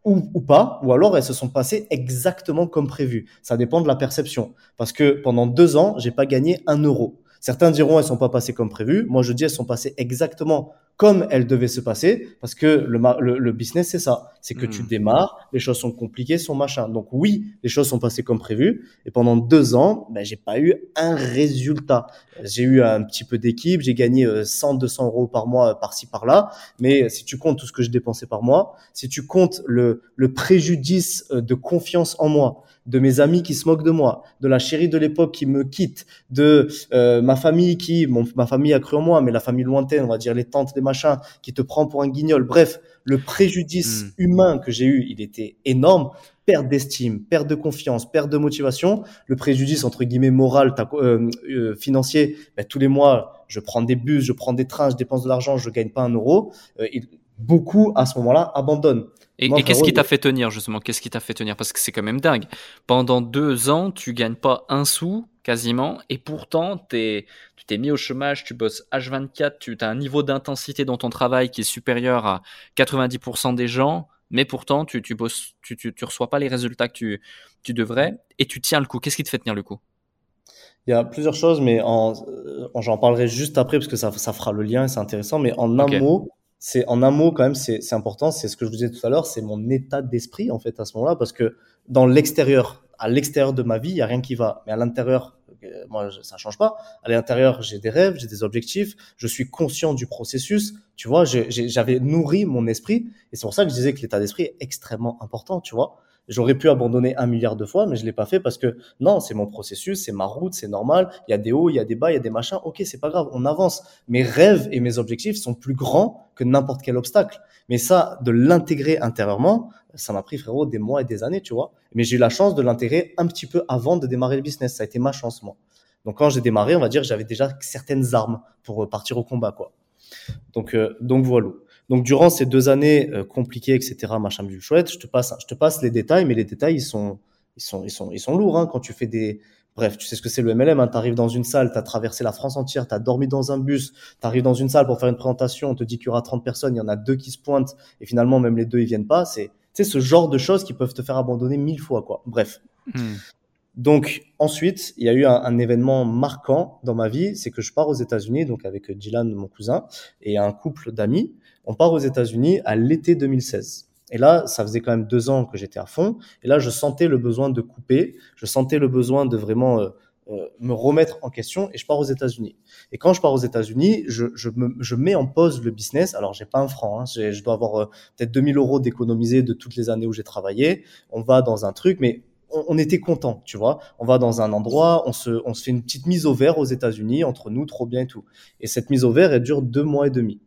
ou, ou, pas, ou alors elles se sont passées exactement comme prévu. Ça dépend de la perception. Parce que pendant deux ans, j'ai pas gagné un euro. Certains diront elles sont pas passées comme prévu. Moi, je dis elles sont passées exactement comme elles devaient se passer parce que le, le, business, c'est ça. C'est que tu hmm. démarres, les choses sont compliquées, sont machin. Donc oui, les choses sont passées comme prévu. Et pendant deux ans, ben, j'ai pas eu un résultat. J'ai eu un petit peu d'équipe, j'ai gagné 100, euh, 200 euros par mois euh, par-ci, par-là. Mais si tu comptes tout ce que je dépensais par mois, si tu comptes le, le préjudice euh, de confiance en moi, de mes amis qui se moquent de moi, de la chérie de l'époque qui me quitte, de euh, ma famille qui, ma famille a cru en moi, mais la famille lointaine, on va dire les tantes, les machins, qui te prend pour un guignol. Bref, le préjudice hmm. humain que j'ai eu, il était énorme. Perte d'estime, perte de confiance, perte de motivation, le préjudice entre guillemets moral, euh, euh, financier. Ben, tous les mois, je prends des bus, je prends des trains, je dépense de l'argent, je gagne pas un euro. Euh, beaucoup à ce moment-là abandonnent. Et, qu'est-ce qui t'a fait tenir justement? Qu'est-ce qui t'a fait tenir? Parce que c'est quand même dingue. Pendant deux ans, tu gagnes pas un sou quasiment, et pourtant es, tu t'es mis au chômage, tu bosses H24, tu as un niveau d'intensité dans ton travail qui est supérieur à 90% des gens, mais pourtant tu, tu bosses, tu, tu, tu, reçois pas les résultats que tu, tu devrais, et tu tiens le coup. Qu'est-ce qui te fait tenir le coup? Il y a plusieurs choses, mais en, euh, j'en parlerai juste après parce que ça, ça fera le lien et c'est intéressant. Mais en un mot, c'est en un mot quand même, c'est important. C'est ce que je vous disais tout à l'heure, c'est mon état d'esprit en fait à ce moment-là, parce que dans l'extérieur, à l'extérieur de ma vie, il y a rien qui va, mais à l'intérieur, euh, moi ça change pas. À l'intérieur, j'ai des rêves, j'ai des objectifs, je suis conscient du processus. Tu vois, j'avais nourri mon esprit et c'est pour ça que je disais que l'état d'esprit est extrêmement important. Tu vois, J'aurais pu abandonner un milliard de fois, mais je l'ai pas fait parce que non, c'est mon processus, c'est ma route, c'est normal. Il y a des hauts, il y a des bas, il y a des machins. Ok, c'est pas grave, on avance. Mes rêves et mes objectifs sont plus grands que n'importe quel obstacle. Mais ça, de l'intégrer intérieurement, ça m'a pris frérot des mois et des années, tu vois. Mais j'ai eu la chance de l'intégrer un petit peu avant de démarrer le business. Ça a été ma chance, moi. Donc quand j'ai démarré, on va dire, j'avais déjà certaines armes pour partir au combat, quoi. Donc, euh, donc voilà. Donc durant ces deux années euh, compliquées, etc., machin du chouette, je te passe, je te passe les détails, mais les détails ils sont, ils sont, ils sont, ils sont lourds hein, quand tu fais des, bref, tu sais ce que c'est le MLM. Hein, tu arrives dans une salle, tu as traversé la France entière, tu as dormi dans un bus, tu arrives dans une salle pour faire une présentation, on te dit qu'il y aura 30 personnes, il y en a deux qui se pointent et finalement même les deux ils viennent pas. C'est, ce genre de choses qui peuvent te faire abandonner mille fois quoi. Bref. Hmm. Donc ensuite, il y a eu un, un, événement marquant dans ma vie, c'est que je pars aux États-Unis, donc avec Dylan, mon cousin, et un couple d'amis. On part aux États-Unis à l'été 2016. Et là, ça faisait quand même deux ans que j'étais à fond. Et là, je sentais le besoin de couper. Je sentais le besoin de vraiment euh, euh, me remettre en question. Et je pars aux États-Unis. Et quand je pars aux États-Unis, je, je, me, je mets en pause le business. Alors, j'ai pas un franc. Hein. Je dois avoir euh, peut-être 2000 euros d'économiser de toutes les années où j'ai travaillé. On va dans un truc, mais on, était content, tu vois. On va dans un endroit, on se, on se fait une petite mise au vert aux États-Unis entre nous, trop bien et tout. Et cette mise au vert, elle dure deux mois et demi.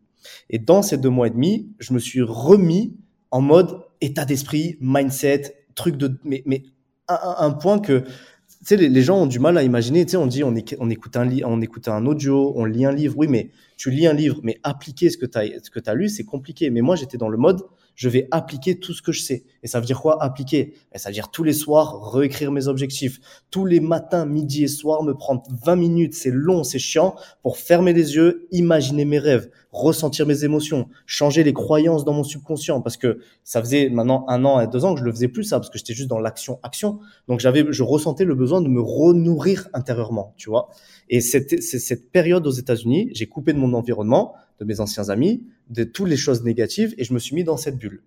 Et dans ces deux mois et demi, je me suis remis en mode état d'esprit, mindset, truc de, mais, mais un, point que, tu sais, les, gens ont du mal à imaginer. Tu sais, on dit, on, écoute un on écoute un audio, on lit un livre. Oui, mais tu lis un livre, mais appliquer ce que tu as, as lu, c'est compliqué. Mais moi, j'étais dans le mode, je vais appliquer tout ce que je sais. Et ça veut dire quoi appliquer? Et Ça veut dire tous les soirs réécrire mes objectifs. Tous les matins, midi et soir, me prendre 20 minutes, c'est long, c'est chiant, pour fermer les yeux, imaginer mes rêves, ressentir mes émotions, changer les croyances dans mon subconscient. Parce que ça faisait maintenant un an et deux ans que je le faisais plus ça, parce que j'étais juste dans l'action-action. Donc j'avais, je ressentais le besoin de me renourrir intérieurement, tu vois. Et cette, cette période aux États-Unis, j'ai coupé de mon environnement, de mes anciens amis, de toutes les choses négatives et je me suis mis dans cette bulle.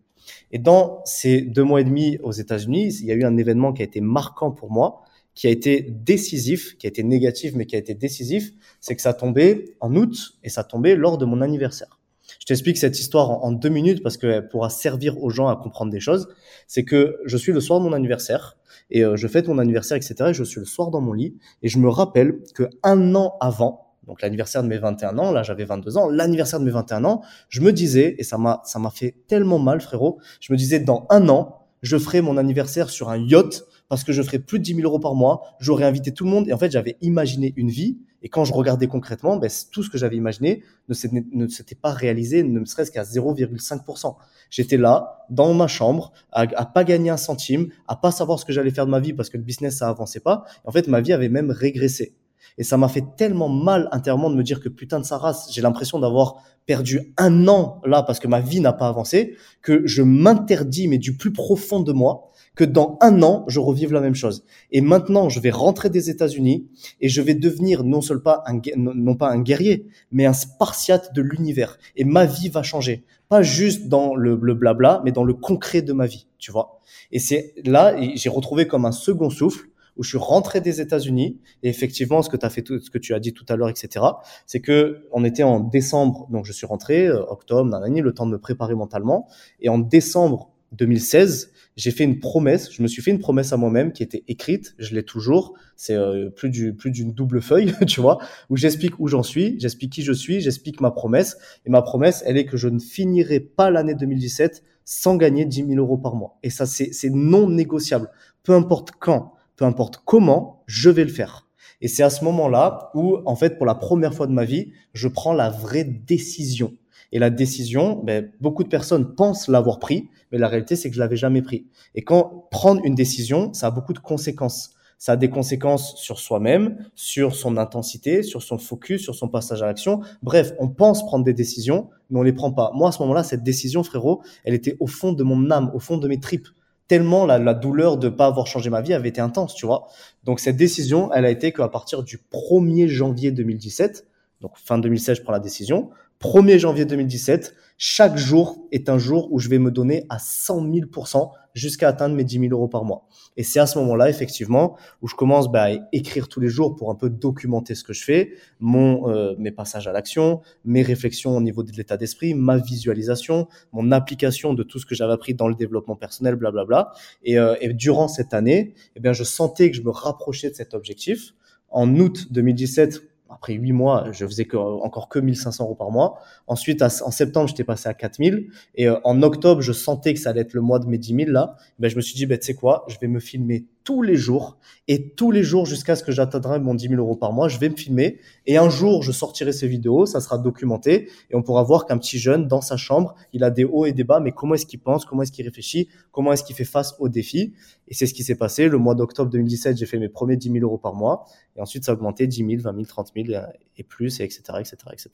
Et dans ces deux mois et demi aux États-Unis, il y a eu un événement qui a été marquant pour moi, qui a été décisif, qui a été négatif, mais qui a été décisif, c'est que ça tombait en août et ça tombait lors de mon anniversaire. Je t'explique cette histoire en, deux minutes parce qu'elle pourra servir aux gens à comprendre des choses. C'est que je suis le soir de mon anniversaire et euh, je fête mon anniversaire, etc. Et je suis le soir dans mon lit et je me rappelle que un an avant, donc l'anniversaire de mes 21 ans, là j'avais 22 ans, l'anniversaire de mes 21 ans, je me disais, et ça m'a ça m'a fait tellement mal frérot, je me disais dans un an, je ferai mon anniversaire sur un yacht parce que je ferai plus de 10 000 euros par mois, j'aurais invité tout le monde et en fait j'avais imaginé une vie et quand je regardais concrètement, ben, tout ce que j'avais imaginé ne s'était pas réalisé, ne serait-ce qu'à 0,5%. J'étais là, dans ma chambre, à, pas gagner un centime, à pas savoir ce que j'allais faire de ma vie parce que le business ça avançait pas. en fait, ma vie avait même régressé. Et ça m'a fait tellement mal intérieurement de me dire que putain de sa race, j'ai l'impression d'avoir perdu un an là parce que ma vie n'a pas avancé, que je m'interdis, mais du plus profond de moi, que dans un an, je revive la même chose. Et maintenant, je vais rentrer des États-Unis et je vais devenir non seulement pas un, non pas un guerrier, mais un spartiate de l'univers. Et ma vie va changer. Pas juste dans le, le blabla, mais dans le concret de ma vie, tu vois. Et c'est là, j'ai retrouvé comme un second souffle où je suis rentré des États-Unis. Et effectivement ce que tu as fait tout, ce que tu as dit tout à l'heure etc c'est que on était en décembre donc je suis rentré euh, octobre nanani le temps de me préparer mentalement. Et en décembre 2016 j'ai fait une promesse je me suis fait une promesse à moi-même qui était écrite je l'ai toujours c'est euh, plus du plus d'une double feuille tu vois où j'explique où j'en suis j'explique qui je suis j'explique ma promesse. Et ma promesse elle est que je ne finirai pas l'année 2017 sans gagner 10 000 euros par mois. Et ça c'est non négociable. Peu importe quand peu importe comment, je vais le faire. Et c'est à ce moment-là où, en fait, pour la première fois de ma vie, je prends la vraie décision. Et la décision, ben, beaucoup de personnes pensent l'avoir pris, mais la réalité, c'est que je l'avais jamais pris. Et quand prendre une décision, ça a beaucoup de conséquences. Ça a des conséquences sur soi-même, sur son intensité, sur son focus, sur son passage à l'action. Bref, on pense prendre des décisions, mais on les prend pas. Moi, à ce moment-là, cette décision, frérot, elle était au fond de mon âme, au fond de mes tripes tellement la, douleur de pas avoir changé ma vie avait été intense, tu vois. Donc cette décision, elle a été qu'à partir du 1er janvier 2017, donc fin 2016, je prends la décision. 1er janvier 2017, chaque jour est un jour où je vais me donner à 100 000% jusqu'à atteindre mes 10 000 euros par mois. Et c'est à ce moment-là, effectivement, où je commence bah, à écrire tous les jours pour un peu documenter ce que je fais, mon, euh, mes passages à l'action, mes réflexions au niveau de l'état d'esprit, ma visualisation, mon application de tout ce que j'avais appris dans le développement personnel, blablabla. Et, euh, et durant cette année, eh bien, je sentais que je me rapprochais de cet objectif. En août 2017, après huit mois, je faisais que, encore que 1500 euros par mois. Ensuite, en septembre, j'étais passé à 4000. Et euh, en octobre, je sentais que ça allait être le mois de mes 10 000 là. Ben, je me suis dit, ben, tu sais quoi, je vais me filmer tous les jours. Et tous les jours jusqu'à ce que j'atteindrai mon 10 000 euros par mois, je vais me filmer. Et un jour je sortirai ces vidéos, ça sera documenté. Et on pourra voir qu'un petit jeune dans sa chambre, il a des hauts et des bas, mais comment est-ce qu'il pense, comment est-ce qu'il réfléchit, comment est-ce qu'il fait face aux défis? Et c'est ce qui s'est passé. Le mois d'octobre 2017, j'ai fait mes premiers 10 000 euros par mois. Et ensuite ça a augmenté 10 000, 20 000, 30 000 et plus et etc etc etc.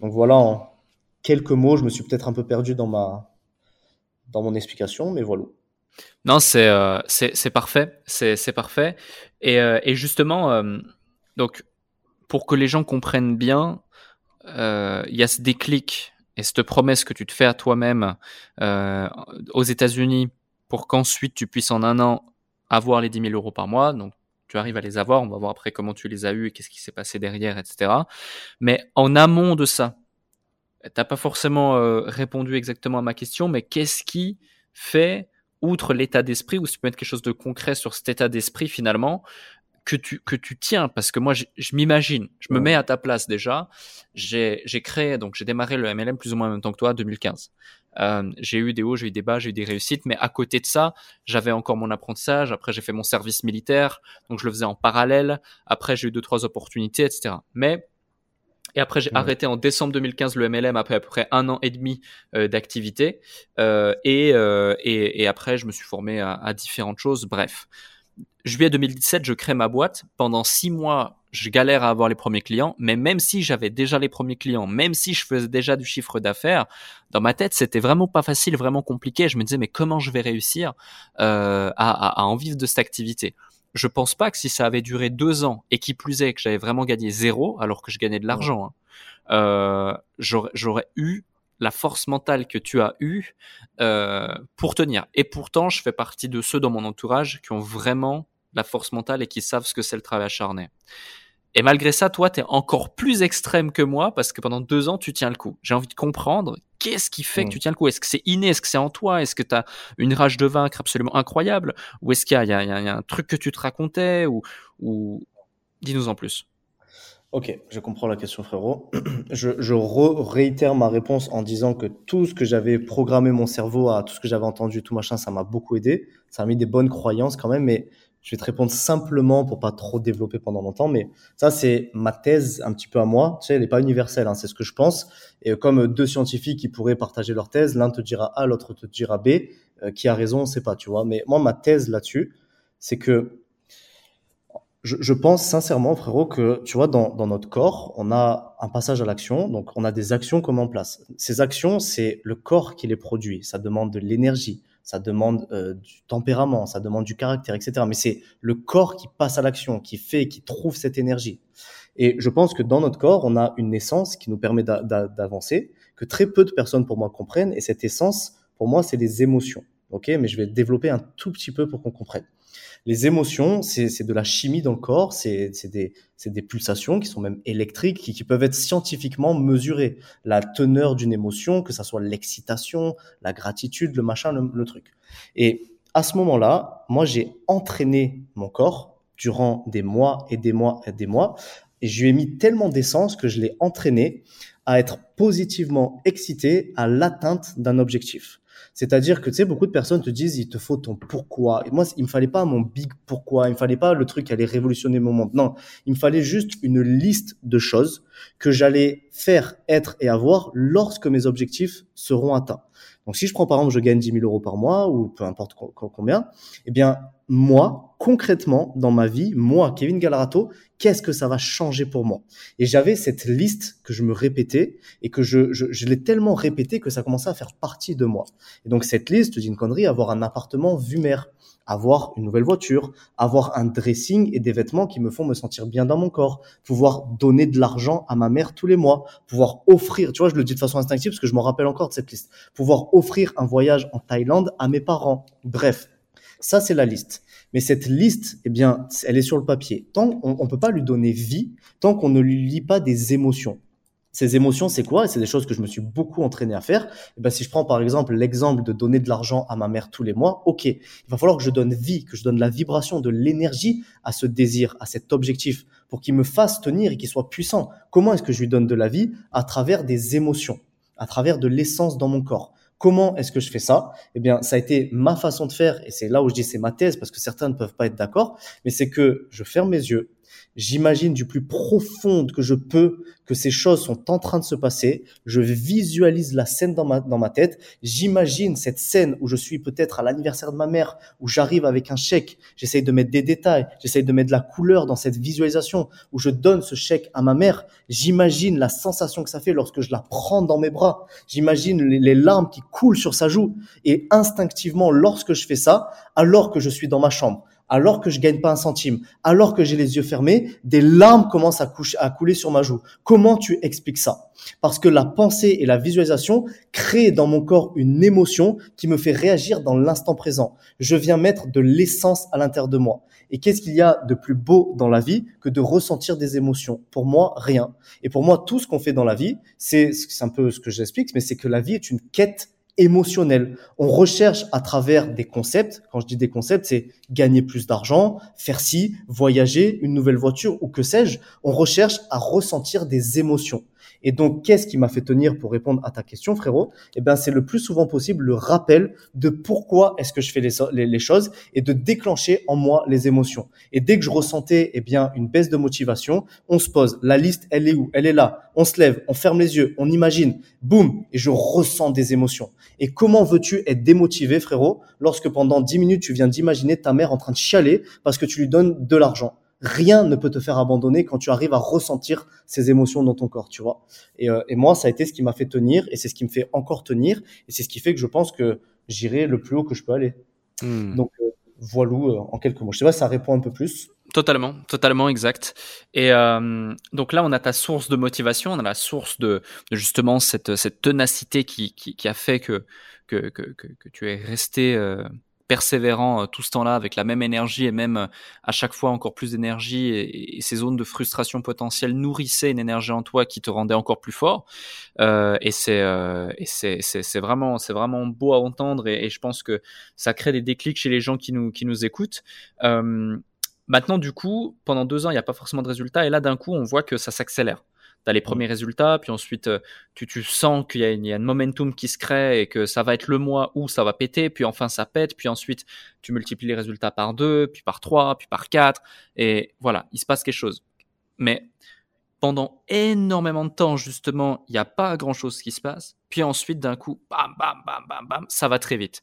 Donc voilà en quelques mots, je me suis peut-être un peu perdu dans ma dans mon explication, mais voilà. Non, c'est euh, c'est parfait, c'est parfait. Et, euh, et justement, euh, donc pour que les gens comprennent bien, il y a ce déclic et cette promesse que tu te fais à toi-même aux États-Unis pour qu'ensuite tu puisses en un an avoir les 10 000 euros par mois. Donc tu arrives à les avoir. On va voir après comment tu les as eus et qu'est-ce qui s'est passé derrière, etc. Mais en amont de ça, t'as pas forcément répondu exactement à ma question, mais qu'est-ce qui fait outre l'état d'esprit, ou si tu peux mettre quelque chose de concret sur cet état d'esprit finalement, que tu, que tu tiens, parce que moi, je, m'imagine, je me mets à ta place déjà. J'ai créé, donc j'ai démarré le MLM plus ou moins en même temps que toi, 2015. Euh, j'ai eu des hauts, j'ai eu des bas, j'ai eu des réussites, mais à côté de ça, j'avais encore mon apprentissage. Après, j'ai fait mon service militaire, donc je le faisais en parallèle. Après, j'ai eu deux, trois opportunités, etc. Mais et après, j'ai arrêté en décembre 2015 le MLM après à peu près un an et demi euh, d'activité. Euh, et, euh, et, et, après, je me suis formé à, à, différentes choses. Bref, juillet 2017, je crée ma boîte. Pendant six mois, je galère à avoir les premiers clients. Mais même si j'avais déjà les premiers clients, même si je faisais déjà du chiffre d'affaires, dans ma tête, c'était vraiment pas facile, vraiment compliqué. Je me disais, mais comment je vais réussir euh, à, à, à en vivre de cette activité? Je pense pas que si ça avait duré deux ans et qui plus est que j'avais vraiment gagné zéro alors que je gagnais de l'argent, hein, euh, j'aurais eu la force mentale que tu as eue euh, pour tenir. Et pourtant, je fais partie de ceux dans mon entourage qui ont vraiment la force mentale et qui savent ce que c'est le travail acharné. Et malgré ça, toi, tu es encore plus extrême que moi parce que pendant deux ans, tu tiens le coup. J'ai envie de comprendre qu'est-ce qui fait que tu tiens le coup. Est-ce que c'est inné? Est-ce que c'est en toi? Est-ce que tu as une rage de vaincre absolument incroyable? Ou est-ce qu'il y, y, y, a un truc que tu te racontais ou, ou... Dis-nous en plus. Ok, je comprends la question, frérot. Je, je réitère ma réponse en disant que tout ce que j'avais programmé mon cerveau à tout ce que j'avais entendu, tout machin, ça m'a beaucoup aidé. Ça a mis des bonnes croyances quand même, mais je vais te répondre simplement pour pas trop développer pendant longtemps, mais ça c'est ma thèse un petit peu à moi. Tu sais, elle n'est pas universelle, hein, c'est ce que je pense. Et comme deux scientifiques qui pourraient partager leur thèse, l'un te dira A, l'autre te dira B. Euh, qui a raison, on sait pas, tu vois. Mais moi, ma thèse là-dessus, c'est que je, pense sincèrement, frérot, que tu vois, dans, notre corps, on a un passage à l'action, donc on a des actions met en place. Ces actions, c'est le corps qui les produit. Ça demande de l'énergie ça demande euh, du tempérament, ça demande du caractère, etc. Mais c'est le corps qui passe à l'action, qui fait, qui trouve cette énergie. Et je pense que dans notre corps, on a une essence qui nous permet d'avancer, que très peu de personnes pour moi comprennent. Et cette essence, pour moi, c'est les émotions. Ok, mais je vais développer un tout petit peu pour qu'on comprenne. Les émotions, c'est de la chimie dans le corps, c'est des, des, pulsations qui sont même électriques, qui, qui peuvent être scientifiquement mesurées. La teneur d'une émotion, que ça soit l'excitation, la gratitude, le machin, le, le truc. Et à ce moment-là, moi, j'ai entraîné mon corps durant des mois et des mois et des mois, et je lui ai mis tellement d'essence que je l'ai entraîné à être positivement excité à l'atteinte d'un objectif. C'est-à-dire que, tu sais, beaucoup de personnes te disent, il te faut ton pourquoi. Et moi, il me fallait pas mon big pourquoi. Il me fallait pas le truc qui allait révolutionner mon monde. Non. Il me fallait juste une liste de choses que j'allais faire, être et avoir lorsque mes objectifs seront atteints. Donc, si je prends par exemple, je gagne 10 000 euros par mois ou peu importe combien, eh bien, moi, concrètement, dans ma vie, moi, Kevin Galarato, qu'est-ce que ça va changer pour moi? Et j'avais cette liste que je me répétais et que je, je, je l'ai tellement répété que ça commençait à faire partie de moi. Et donc cette liste, je dis une connerie, avoir un appartement vue mer, avoir une nouvelle voiture, avoir un dressing et des vêtements qui me font me sentir bien dans mon corps, pouvoir donner de l'argent à ma mère tous les mois, pouvoir offrir, tu vois, je le dis de façon instinctive parce que je me rappelle encore de cette liste, pouvoir offrir un voyage en Thaïlande à mes parents. Bref, ça c'est la liste. Mais cette liste, eh bien, elle est sur le papier. Tant on ne peut pas lui donner vie, tant qu'on ne lui lit pas des émotions. Ces émotions, c'est quoi? C'est des choses que je me suis beaucoup entraîné à faire. Et eh ben, si je prends par exemple l'exemple de donner de l'argent à ma mère tous les mois, ok, il va falloir que je donne vie, que je donne la vibration, de l'énergie à ce désir, à cet objectif, pour qu'il me fasse tenir et qu'il soit puissant. Comment est-ce que je lui donne de la vie? À travers des émotions, à travers de l'essence dans mon corps. Comment est-ce que je fais ça? Eh bien, ça a été ma façon de faire, et c'est là où je dis c'est ma thèse, parce que certains ne peuvent pas être d'accord, mais c'est que je ferme mes yeux, J'imagine du plus profond que je peux que ces choses sont en train de se passer. Je visualise la scène dans ma, dans ma tête. J'imagine cette scène où je suis peut-être à l'anniversaire de ma mère, où j'arrive avec un chèque. J'essaye de mettre des détails. J'essaye de mettre de la couleur dans cette visualisation où je donne ce chèque à ma mère. J'imagine la sensation que ça fait lorsque je la prends dans mes bras. J'imagine les, les larmes qui coulent sur sa joue. Et instinctivement, lorsque je fais ça, alors que je suis dans ma chambre, alors que je gagne pas un centime, alors que j'ai les yeux fermés, des larmes commencent à, à couler sur ma joue. Comment tu expliques ça? Parce que la pensée et la visualisation créent dans mon corps une émotion qui me fait réagir dans l'instant présent. Je viens mettre de l'essence à l'intérieur de moi. Et qu'est-ce qu'il y a de plus beau dans la vie que de ressentir des émotions? Pour moi, rien. Et pour moi, tout ce qu'on fait dans la vie, c'est un peu ce que j'explique, mais c'est que la vie est une quête émotionnel. On recherche à travers des concepts, quand je dis des concepts, c'est gagner plus d'argent, faire ci, voyager, une nouvelle voiture ou que sais-je. On recherche à ressentir des émotions. Et donc, qu'est-ce qui m'a fait tenir pour répondre à ta question, frérot? Eh bien, c'est le plus souvent possible le rappel de pourquoi est-ce que je fais les, choses et de déclencher en moi les émotions. Et dès que je ressentais eh bien une baisse de motivation, on se pose. La liste, elle est où? Elle est là. On se lève, on ferme les yeux, on imagine. Boum Et je ressens des émotions. Et comment veux-tu être démotivé, frérot, lorsque pendant 10 minutes, tu viens d'imaginer ta mère en train de chialer parce que tu lui donnes de l'argent? Rien ne peut te faire abandonner quand tu arrives à ressentir ces émotions dans ton corps, tu vois. Et, euh, et moi, ça a été ce qui m'a fait tenir, et c'est ce qui me fait encore tenir, et c'est ce qui fait que je pense que j'irai le plus haut que je peux aller. Hmm. Donc, euh, voilà euh, en quelques mots. Je sais pas ça répond un peu plus. Totalement, totalement exact. Et euh, donc là, on a ta source de motivation, on a la source de, de justement cette, cette ténacité qui, qui, qui, a fait que, que, que, que, tu es resté euh, persévérant euh, tout ce temps-là avec la même énergie et même euh, à chaque fois encore plus d'énergie et, ces zones de frustration potentielle nourrissaient une énergie en toi qui te rendait encore plus fort. Euh, et c'est c'est vraiment c'est vraiment beau à entendre et, je pense que ça crée des déclics chez les gens qui nous qui nous écoutent. Maintenant, du coup, pendant deux ans, il n'y a pas forcément de résultats et là, d'un coup, on voit que ça s'accélère tu as les premiers résultats, puis ensuite euh, tu, tu sens qu'il y, y, a un momentum qui se crée et que ça va être le mois où ça va péter, puis enfin ça pète, puis ensuite tu multiplies les résultats par deux, puis par trois, puis par quatre, et voilà, il se passe quelque chose. Mais pendant énormément de temps, justement, il n'y a pas grand-chose qui se passe, puis ensuite d'un coup, bam, bam, bam, bam, bam, ça va très vite.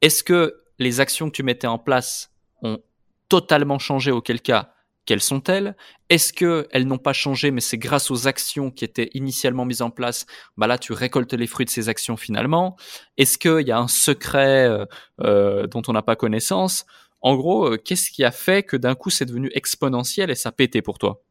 Est-ce que les actions que tu mettais en place ont totalement changé, auquel cas quelles sont-elles Est-ce qu'elles n'ont pas changé, mais c'est grâce aux actions qui étaient initialement mises en place Bah là, tu récoltes les fruits de ces actions finalement. Est-ce qu'il y a un secret euh, euh, dont on n'a pas connaissance? En gros, euh, qu'est-ce qui a fait que d'un coup c'est devenu exponentiel et ça pétait pour toi?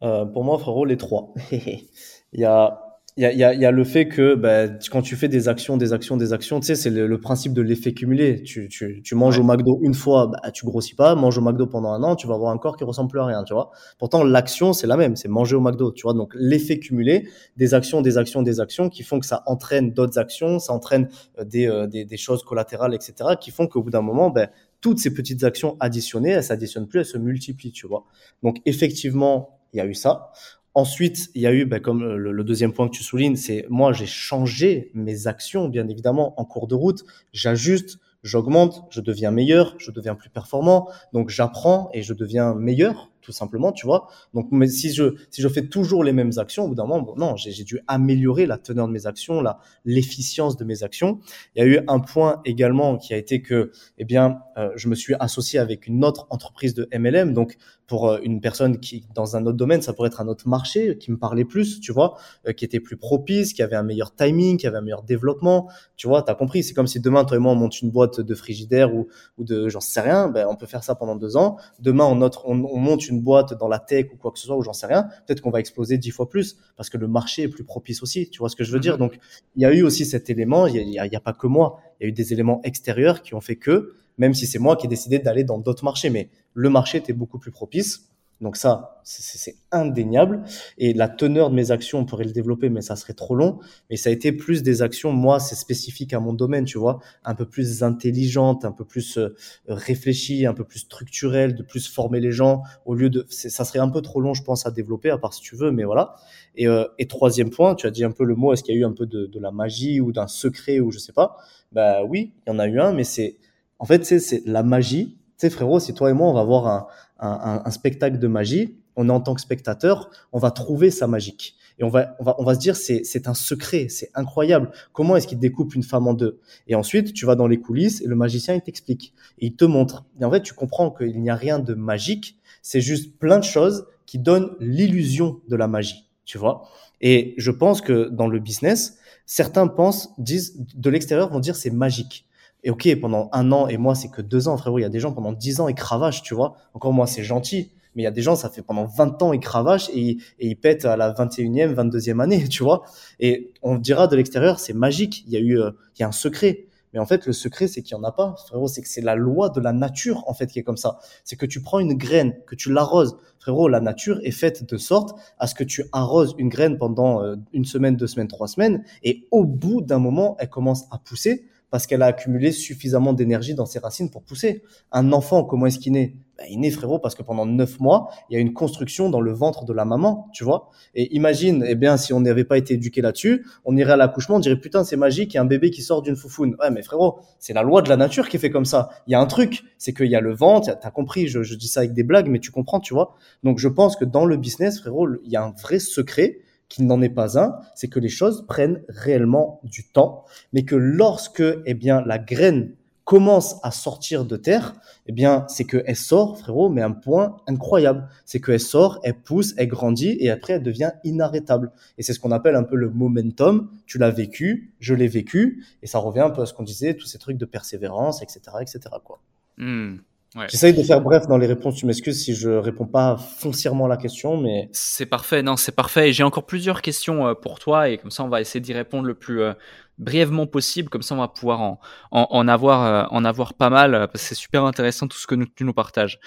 Pour moi, frérot, les trois. Il y a il y a, y, a, y a, le fait que bah, quand tu fais des actions, des actions, des actions, tu sais, c'est le, principe de l'effet cumulé. Tu, tu, tu manges au McDo une fois, bah, tu grossis pas. Mange au McDo pendant un an, tu vas avoir un corps qui ressemble plus à rien, tu vois. Pourtant, l'action, c'est la même, c'est manger au McDo, tu vois. Donc, l'effet cumulé des actions, des actions, des actions qui font que ça entraîne d'autres actions, ça entraîne euh, des, euh, des, des, choses collatérales, etc., qui font qu'au bout d'un moment, ben, toutes ces petites actions additionnées, elles s'additionnent plus, elles se multiplient, tu vois. Donc, effectivement, il y a eu ça. Ensuite, il y a eu, ben, comme le, deuxième point que tu soulignes, c'est moi, j'ai changé mes actions, bien évidemment, en cours de route. J'ajuste, j'augmente, je deviens meilleur, je deviens plus performant. Donc, j'apprends et je deviens meilleur. Tout simplement, tu vois. Donc, mais si je, si je fais toujours les mêmes actions, au bout d'un moment, non, j'ai dû améliorer la teneur de mes actions, l'efficience de mes actions. Il y a eu un point également qui a été que, eh bien, euh, je me suis associé avec une autre entreprise de MLM. Donc, pour euh, une personne qui, dans un autre domaine, ça pourrait être un autre marché qui me parlait plus, tu vois, euh, qui était plus propice, qui avait un meilleur timing, qui avait un meilleur développement. Tu vois, tu as compris. C'est comme si demain, toi et moi, on monte une boîte de frigidaire ou, ou de, j'en sais rien. Ben, on peut faire ça pendant deux ans. Demain, on, notre, on, on monte une boîte dans la tech ou quoi que ce soit, ou j'en sais rien. Peut-être qu'on va exploser dix fois plus parce que le marché est plus propice aussi. Tu vois ce que je veux dire? Mhm. Donc, il y a eu aussi cet élément. Il n'y a, a, a pas que moi. Il y a eu des éléments extérieurs qui ont fait que, même si c'est moi qui ai décidé d'aller dans d'autres marchés, mais le marché était beaucoup plus propice. Donc ça, c'est indéniable. Et la teneur de mes actions, on pourrait le développer, mais ça serait trop long. Mais ça a été plus des actions, moi, c'est spécifique à mon domaine, tu vois, un peu plus intelligente, un peu plus euh, réfléchie, un peu plus structurelle, de plus former les gens, au lieu de... Ça serait un peu trop long, je pense, à développer, à part si tu veux, mais voilà. Et, euh, et troisième point, tu as dit un peu le mot, est-ce qu'il y a eu un peu de, de la magie ou d'un secret ou je sais pas? Bah oui, il y en a eu un, mais c'est... En fait, c'est la magie. Tu sais, frérot, si toi et moi, on va voir un un, un, spectacle de magie, on est en tant que spectateur, on va trouver sa magique. Et on va, on va, on va se dire, c'est, un secret, c'est incroyable. Comment est-ce qu'il découpe une femme en deux? Et ensuite, tu vas dans les coulisses et le magicien, il t'explique. Et il te montre. Et en fait, tu comprends qu'il n'y a rien de magique. C'est juste plein de choses qui donnent l'illusion de la magie. Tu vois? Et je pense que dans le business, certains pensent, disent, de l'extérieur, vont dire c'est magique. Et ok, pendant un an, et moi, c'est que deux ans, frérot. Il y a des gens pendant dix ans, ils cravachent, tu vois. Encore moi, c'est gentil. Mais il y a des gens, ça fait pendant 20 ans, ils cravachent et, et ils pètent à la 21e, 22e année, tu vois. Et on dira de l'extérieur, c'est magique. Il y a eu, euh, il y a un secret. Mais en fait, le secret, c'est qu'il n'y en a pas, frérot. C'est que c'est la loi de la nature, en fait, qui est comme ça. C'est que tu prends une graine, que tu l'arroses. Frérot, la nature est faite de sorte à ce que tu arroses une graine pendant euh, une semaine, deux semaines, trois semaines. Et au bout d'un moment, elle commence à pousser parce qu'elle a accumulé suffisamment d'énergie dans ses racines pour pousser. Un enfant, comment est-ce qu'il naît ben, Il naît, frérot, parce que pendant neuf mois, il y a une construction dans le ventre de la maman, tu vois. Et imagine, eh bien, si on n'avait pas été éduqué là-dessus, on irait à l'accouchement, on dirait putain, c'est magique, il y a un bébé qui sort d'une foufoune. Ouais, mais frérot, c'est la loi de la nature qui fait comme ça. Il y a un truc, c'est qu'il y a le ventre, t'as compris, je, je dis ça avec des blagues, mais tu comprends, tu vois. Donc, je pense que dans le business, frérot, il y a un vrai secret qui n'en est pas un, c'est que les choses prennent réellement du temps, mais que lorsque eh bien la graine commence à sortir de terre, eh bien c'est que elle sort, frérot, mais un point incroyable, c'est qu'elle sort, elle pousse, elle grandit et après elle devient inarrêtable. Et c'est ce qu'on appelle un peu le momentum. Tu l'as vécu, je l'ai vécu, et ça revient un peu à ce qu'on disait, tous ces trucs de persévérance, etc., etc. Quoi. Hmm. Ouais. J'essaye de faire bref dans les réponses. Tu m'excuses si je réponds pas foncièrement à la question, mais c'est parfait. Non, c'est parfait. Et j'ai encore plusieurs questions euh, pour toi, et comme ça, on va essayer d'y répondre le plus euh, brièvement possible. Comme ça, on va pouvoir en, en, en avoir, euh, en avoir pas mal. Parce que c'est super intéressant tout ce que nous, tu nous partages.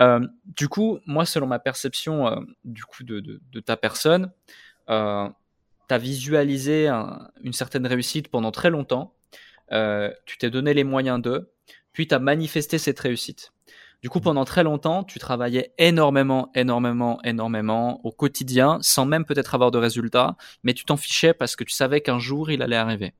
Euh, du coup, moi, selon ma perception du coup de, de, de, ta personne, tu as visualisé un, une certaine réussite pendant très longtemps. tu t'es donné les moyens d'eux puis tu as manifesté cette réussite. Du coup, pendant très longtemps, tu travaillais énormément, énormément, énormément au quotidien, sans même peut-être avoir de résultats, mais tu t'en fichais parce que tu savais qu'un jour, il allait arriver.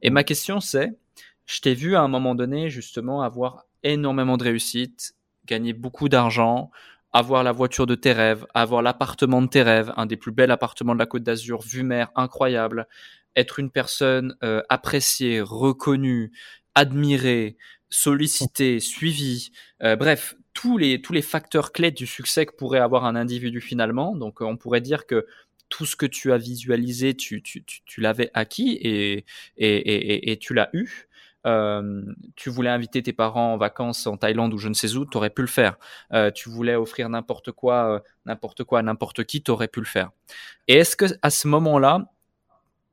Et ma question, c'est, je t'ai vu à un moment donné, justement, avoir énormément de réussite, gagner beaucoup d'argent, avoir la voiture de tes rêves, avoir l'appartement de tes rêves, un des plus bels appartements de la Côte d'Azur, vue mer incroyable, être une personne euh, appréciée, reconnue, admirée, sollicité, suivi, euh, bref, tous les, tous les facteurs clés du succès que pourrait avoir un individu finalement. Donc on pourrait dire que tout ce que tu as visualisé, tu, tu, tu, l'avais acquis et, et, et, et tu l'as eu. Euh, tu voulais inviter tes parents en vacances en Thaïlande ou je ne sais où, tu aurais pu le faire. Euh, tu voulais offrir n'importe quoi, n'importe quoi à n'importe qui, tu aurais pu le faire. Et est-ce que à ce moment-là,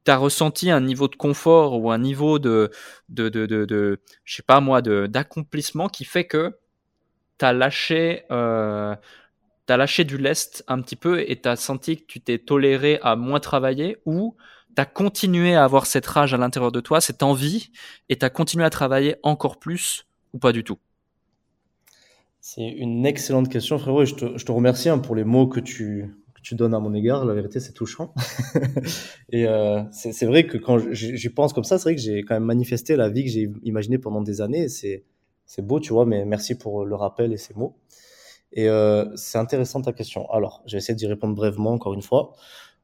tu as ressenti un niveau de confort ou un niveau de, de, de, de, je sais pas moi, d'accomplissement qui fait que tu lâché, euh, as lâché du lest un petit peu et tu as senti que tu t'es toléré à moins travailler ou tu as continué à avoir cette rage à l'intérieur de toi, cette envie, et tu as continué à travailler encore plus ou pas du tout? C'est une excellente question, frérot, je te, je te remercie hein, pour les mots que tu, tu donnes à mon égard. La vérité, c'est touchant. et euh, c'est vrai que quand j'y pense comme ça, c'est vrai que j'ai quand même manifesté la vie que j'ai imaginée pendant des années. C'est beau, tu vois, mais merci pour le rappel et ces mots. Et euh, c'est intéressant ta question. Alors, je vais essayer d'y répondre brièvement, encore une fois.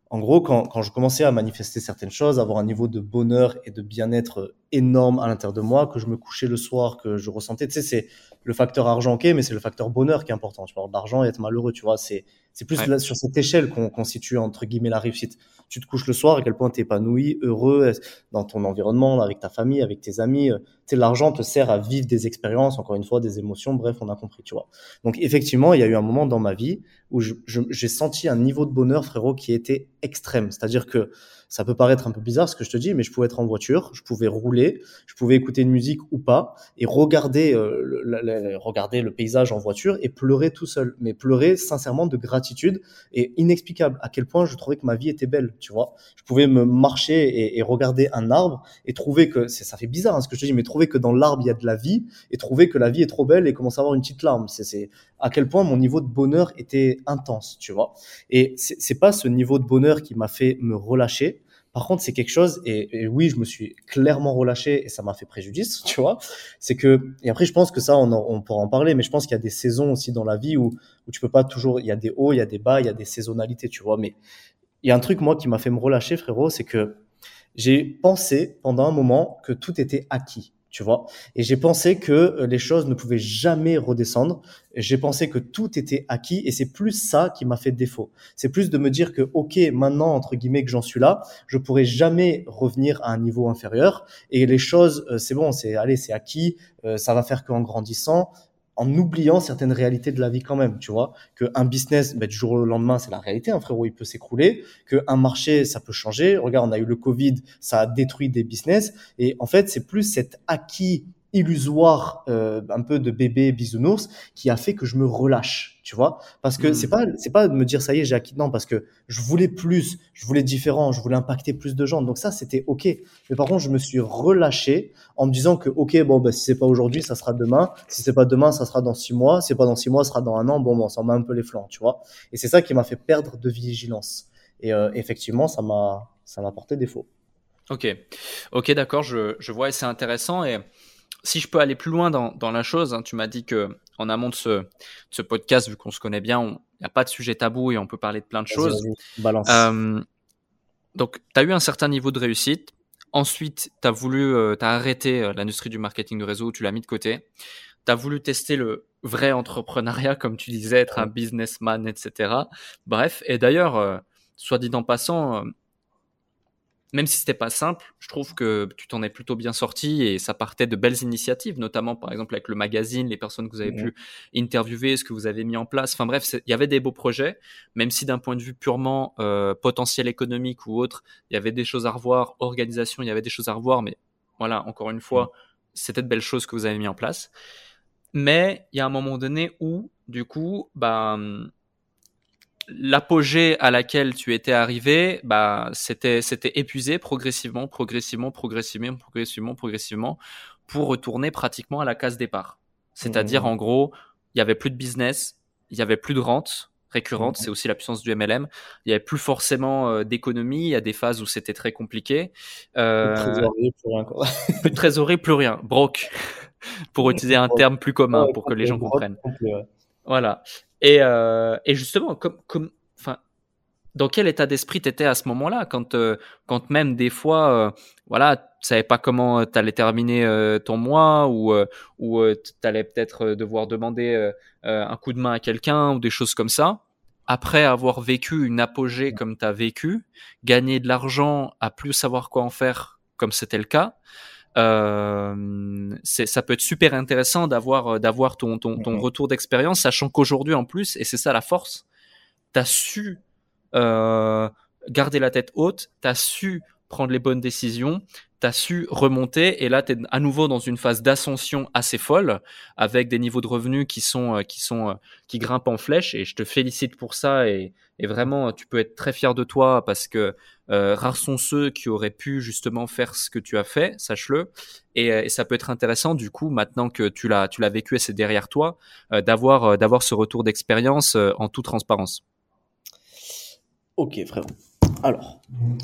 En gros, quand, quand je commençais à manifester certaines choses, avoir un niveau de bonheur et de bien-être énorme à l'intérieur de moi, que je me couchais le soir, que je ressentais, tu sais, c'est le facteur argent, ok, mais c'est le facteur bonheur qui est important. Tu vois, l'argent et être malheureux, tu vois, c'est c'est plus sur cette échelle qu'on constitue entre guillemets la réussite. Tu te couches le soir, à quel point tu es épanoui, heureux dans ton environnement, avec ta famille, avec tes amis. Tu sais, l'argent te sert à vivre des expériences, encore une fois, des émotions. Bref, on a compris, tu vois. Donc effectivement, il y a eu un moment dans ma vie où j'ai senti un niveau de bonheur, frérot, qui était extrême. C'est-à-dire que ça peut paraître un peu bizarre ce que je te dis, mais je pouvais être en voiture, je pouvais rouler, je pouvais écouter une musique ou pas et regarder, euh, le, regarder le paysage en voiture et pleurer tout seul. Mais pleurer sincèrement de gratitude et inexplicable à quel point je trouvais que ma vie était belle, tu vois. Je pouvais me marcher et, et regarder un arbre et trouver que, ça fait bizarre hein, ce que je te dis, mais trouver que dans l'arbre il y a de la vie et trouver que la vie est trop belle et commencer à avoir une petite larme. C'est à quel point mon niveau de bonheur était intense, tu vois. Et c'est pas ce niveau de bonheur qui m'a fait me relâcher, par contre, c'est quelque chose, et, oui, je me suis clairement relâché et ça m'a fait préjudice, tu vois. C'est que, et après, je pense que ça, on, on pourra en parler, mais je pense qu'il y a des saisons aussi dans la vie où, où tu peux pas toujours, il y a des hauts, il y a des bas, il y a des saisonnalités, tu vois. Mais il y a un truc, moi, qui m'a fait me relâcher, frérot, c'est que j'ai pensé pendant un moment que tout était acquis tu vois. Et j'ai pensé que euh, les choses ne pouvaient jamais redescendre. J'ai pensé que tout était acquis et c'est plus ça qui m'a fait défaut. C'est plus de me dire que, OK, maintenant, entre guillemets, que j'en suis là, je pourrai jamais revenir à un niveau inférieur et les choses, euh, c'est bon, c'est, allez, c'est acquis, euh, ça va faire qu'en grandissant, en oubliant certaines réalités de la vie quand même, tu vois, qu'un business, ben, du jour au lendemain, c'est la réalité, un frérot, il peut s'écrouler, qu'un marché, ça peut changer. Regarde, on a eu le Covid, ça a détruit des business, et en fait, c'est plus cet acquis illusoire, euh, un peu de bébé bisounours, qui a fait que je me relâche, tu vois? Parce que c'est hmm. pas, c'est pas de me dire ça y est, j'ai acquis. Non, parce que je voulais plus, je voulais différent, je voulais impacter plus de gens. Donc ça, c'était ok. Mais par contre, je me suis relâché en me disant que ok, bon, bah, si c'est pas aujourd'hui, ça sera demain. Si c'est pas demain, ça sera dans six mois. Si c'est pas dans six mois, ça sera dans un an. Bon, bon, on s'en met un peu les flancs, tu vois? Et c'est ça qui m'a fait perdre de vigilance. Et euh, effectivement, ça m'a, ça m'a porté défaut. Ok, ok, d'accord, je, je vois et c'est intéressant et si je peux aller plus loin dans, dans la chose, hein, tu m'as dit que en amont de ce, ce podcast, vu qu'on se connaît bien, il n'y a pas de sujet tabou et on peut parler de plein de choses. Euh, donc, tu as eu un certain niveau de réussite. Ensuite, tu as voulu, euh, as arrêté euh, l'industrie du marketing de réseau, tu l'as mis de côté. Tu as voulu tester le vrai entrepreneuriat, comme tu disais, être un businessman, etc. Bref, et d'ailleurs, euh, soit dit en passant, même si c'était pas simple, je trouve que tu t'en es plutôt bien sorti et ça partait de belles initiatives, notamment par exemple avec le magazine, les personnes que vous avez pu interviewer, ce que vous avez mis en place. Enfin bref, il y avait des beaux projets, même si d'un point de vue purement euh, potentiel économique ou autre, il y avait des choses à revoir, organisation, il y avait des choses à revoir, mais voilà, encore une fois, c'était de belles choses que vous avez mis en place. Mais il y a un moment donné où, du coup, bah, l'apogée à laquelle tu étais arrivé, bah, c'était, c'était épuisé progressivement, progressivement, progressivement, progressivement, progressivement, pour retourner pratiquement à la case départ. C'est-à-dire, mmh. en gros, il y avait plus de business, il y avait plus de rente récurrente, mmh. c'est aussi la puissance du MLM. Il y avait plus forcément euh, d'économie, il y a des phases où c'était très compliqué. Euh, plus de trésorerie, plus rien. plus de trésorerie, plus rien. Broke, pour utiliser un terme plus commun, pour que les gens comprennent. Voilà. Et, euh, et justement, comme, comme, enfin, dans quel état d'esprit t'étais à ce moment-là, quand, euh, quand même des fois, euh, voilà, tu savais pas comment t'allais terminer euh, ton mois ou ou t'allais peut-être devoir demander un coup de main à quelqu'un ou des choses comme ça. Après avoir vécu une apogée comme tu as vécu, gagner de l'argent à plus savoir quoi en faire comme c'était le cas, euh, ça peut être super intéressant d'avoir euh, d'avoir ton, ton, ton retour d'expérience, sachant qu'aujourd'hui en plus, et c'est ça la force, tu as su euh, garder la tête haute, tu as su prendre les bonnes décisions, tu as su remonter et là tu es à nouveau dans une phase d'ascension assez folle avec des niveaux de revenus qui sont euh, qui sont qui grimpent en flèche et je te félicite pour ça et, et vraiment tu peux être très fier de toi parce que euh, rares sont ceux qui auraient pu justement faire ce que tu as fait, sache-le. Et, euh, et, ça peut être intéressant du coup, maintenant que tu l'as, tu l'as vécu et c'est derrière toi, euh, d'avoir, euh, d'avoir ce retour d'expérience en toute transparence. Ok, frère. Alors,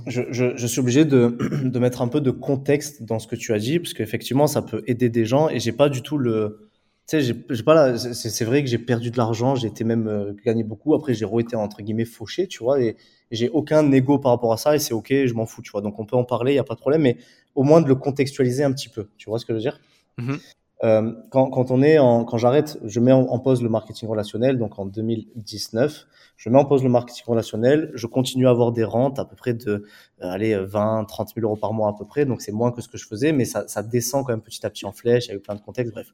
je, suis obligé de, mettre un peu de contexte dans ce que tu as dit, parce qu'effectivement, ça peut aider des gens, et j'ai pas du tout le, tu sais, j'ai c'est vrai que j'ai perdu de l'argent, j'ai été même euh, gagné beaucoup. Après, j'ai re-été entre guillemets fauché, tu vois, et, j'ai aucun ego par rapport à ça et c'est ok, je m'en fous, tu vois. Donc on peut en parler, il y a pas de problème, mais au moins de le contextualiser un petit peu. Tu vois ce que je veux dire? Mmh euh, quand, quand, on est en, quand j'arrête, je mets en, pause le marketing relationnel, donc en 2019, je mets en pause le marketing relationnel, je continue à avoir des rentes à peu près de, euh, allez, 20, 30 000 euros par mois à peu près, donc c'est moins que ce que je faisais, mais ça, ça descend quand même petit à petit en flèche, avec plein de contextes, bref.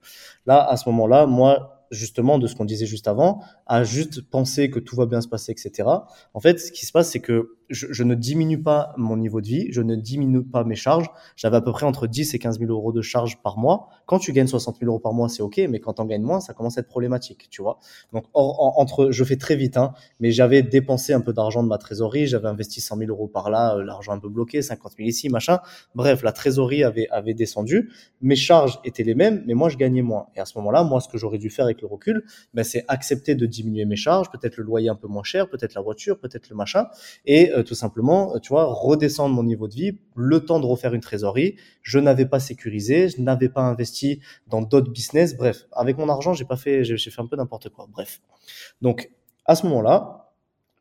Là, à ce moment-là, moi, justement de ce qu'on disait juste avant, à juste penser que tout va bien se passer, etc. En fait, ce qui se passe, c'est que je, ne diminue pas mon niveau de vie, je ne diminue pas mes charges. J'avais à peu près entre 10 et 15 000 euros de charges par mois. Quand tu gagnes 60 000 euros par mois, c'est OK, mais quand tu en gagnes moins, ça commence à être problématique, tu vois. Donc, entre, je fais très vite, hein, mais j'avais dépensé un peu d'argent de ma trésorerie, j'avais investi 100 000 euros par là, euh, l'argent un peu bloqué, 50 000 ici, machin. Bref, la trésorerie avait, avait descendu. Mes charges étaient les mêmes, mais moi, je gagnais moins. Et à ce moment-là, moi, ce que j'aurais dû faire avec le recul, ben, c'est accepter de diminuer mes charges, peut-être le loyer un peu moins cher, peut-être la voiture, peut-être le machin, et euh, tout simplement, tu vois, redescendre mon niveau de vie, le temps de refaire une trésorerie. Je n'avais pas sécurisé, je n'avais pas investi dans d'autres business. Bref, avec mon argent, j'ai pas fait, j'ai fait un peu n'importe quoi. Bref, donc à ce moment-là,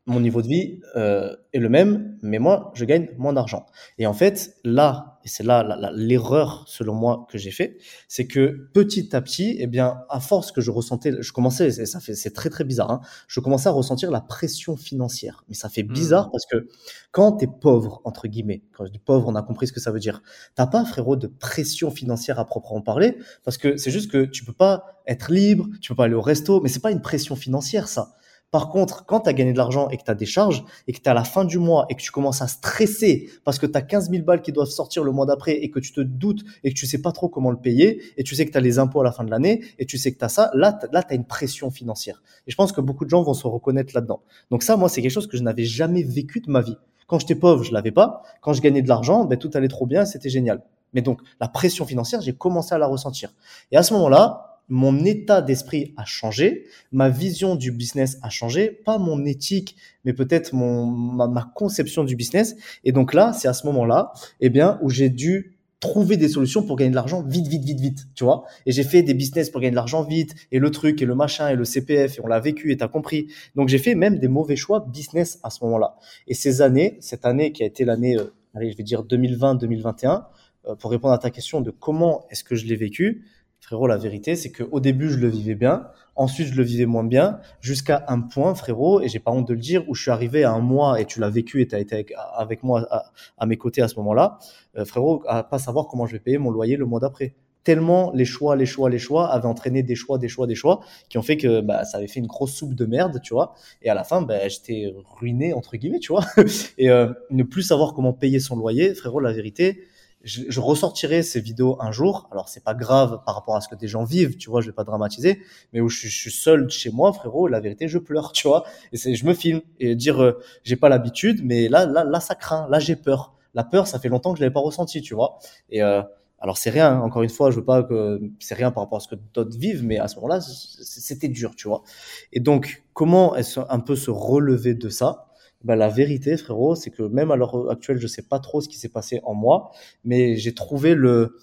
mon niveau de vie euh, est le même, mais moi, je gagne moins d'argent. Et en fait, là, et c'est là l'erreur selon moi que j'ai fait, c'est que petit à petit, eh bien, à force que je ressentais, je commençais, ça fait, c'est très très bizarre, hein, je commençais à ressentir la pression financière. Mais ça fait mmh. bizarre parce que quand tu es pauvre entre guillemets, quand je dis pauvre, on a compris ce que ça veut dire. T'as pas frérot de pression financière à proprement parler, parce que c'est juste que tu peux pas être libre, tu peux pas aller au resto, mais c'est pas une pression financière ça. Par contre, quand tu as gagné de l'argent et que tu as des charges et que tu à la fin du mois et que tu commences à stresser parce que tu as 15 000 balles qui doivent sortir le mois d'après et que tu te doutes et que tu sais pas trop comment le payer et tu sais que tu as les impôts à la fin de l'année et tu sais que tu as ça, là, là tu as une pression financière. Et je pense que beaucoup de gens vont se reconnaître là-dedans. Donc ça, moi, c'est quelque chose que je n'avais jamais vécu de ma vie. Quand j'étais pauvre, je l'avais pas. Quand je gagnais de l'argent, ben, tout allait trop bien, c'était génial. Mais donc, la pression financière, j'ai commencé à la ressentir. Et à ce moment-là, mon état d'esprit a changé, ma vision du business a changé, pas mon éthique, mais peut-être mon ma, conception du business. Et donc là, c'est à ce moment-là, eh bien, où j'ai dû trouver des solutions pour gagner de l'argent vite, vite, vite, vite, tu vois. Et j'ai fait des business pour gagner de l'argent vite, et le truc, et le machin, et le CPF, et on l'a vécu, et t'as compris. Donc j'ai fait même des mauvais choix business à ce moment-là. Et ces années, cette année qui a été l'année, euh, allez, je vais dire 2020-2021, euh, pour répondre à ta question de comment est-ce que je l'ai vécu, Frérot, la vérité, c'est qu'au début, je le vivais bien. Ensuite, je le vivais moins bien. Jusqu'à un point, frérot, et j'ai pas honte de le dire, où je suis arrivé à un mois, et tu l'as vécu et tu as été avec, moi à, mes côtés à ce moment-là, euh, frérot, à pas savoir comment je vais payer mon loyer le mois d'après. Tellement les choix, les choix, les choix avaient entraîné des choix, des choix, des choix, qui ont fait que bah, ça avait fait une grosse soupe de merde, tu vois. Et à la fin, bah, j'étais ruiné, entre guillemets, tu vois. et euh, ne plus savoir comment payer son loyer, frérot, la vérité, je, je, ressortirai ces vidéos un jour. Alors c'est pas grave par rapport à ce que des gens vivent, tu vois, je vais pas dramatiser, mais où je, je suis seul chez moi, frérot, la vérité, je pleure, tu vois. Et c'est, je me filme et dire, euh, j'ai pas l'habitude, mais là, là, là, ça craint, là, j'ai peur. La peur, ça fait longtemps que je l'avais pas ressenti, tu vois. Et euh, alors c'est rien, hein. encore une fois, je veux pas que c'est rien par rapport à ce que d'autres vivent, mais à ce moment-là, c'était dur, tu vois. Et donc, comment est-ce un peu se relever de ça? Bah, la vérité, frérot, c'est que même à l'heure actuelle, je sais pas trop ce qui s'est passé en moi, mais j'ai trouvé le,